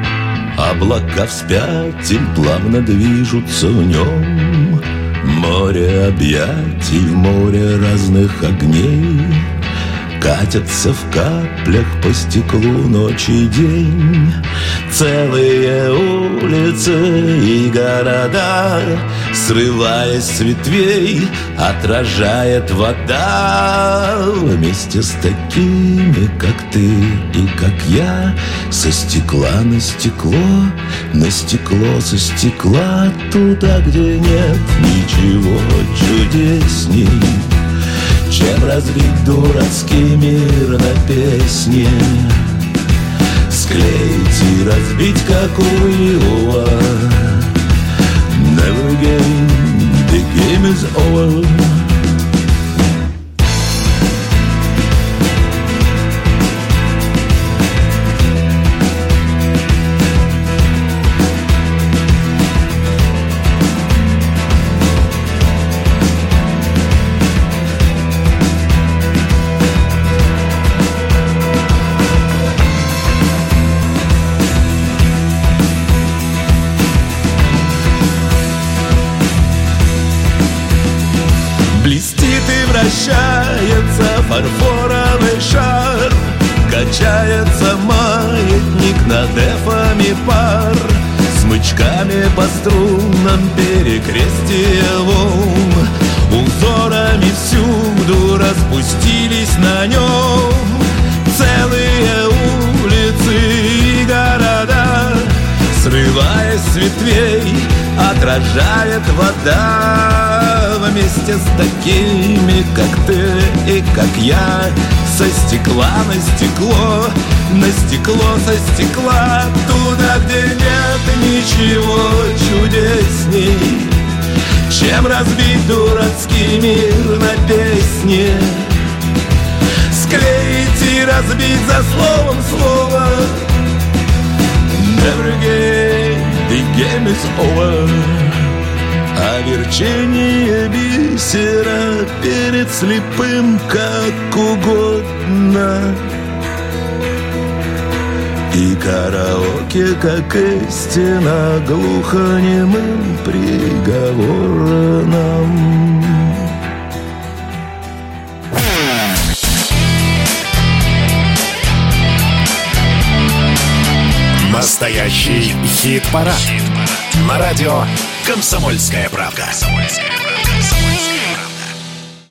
Облака вспять им плавно движутся в нем. Море объятий, море разных огней Катятся в каплях по стеклу ночь и день. Целые улицы и города Срываясь с ветвей, отражает вода. Вместе с такими, как ты и как я Со стекла на стекло, на стекло со стекла Туда, где нет ничего чудесней чем разбить дурацкий мир на песни Склеить и разбить, как у Never again the game is over. Качается маятник над эфами пар. Смычками по струнам перекрестие волн. Узорами всюду распустились на нем Целые улицы и города. Срываясь с ветвей, отражает вода Вместе с такими, как ты и как я Со стекла на стекло, на стекло со стекла. Туда, где нет ничего чудесней Чем разбить дурацкий мир на песне. Склеить и разбить за словом слово. Every game, the game is over А верчение бисера перед слепым как угодно И караоке, как истина, глухонемым приговором Настоящий хит-парад. На радио «Комсомольская правка».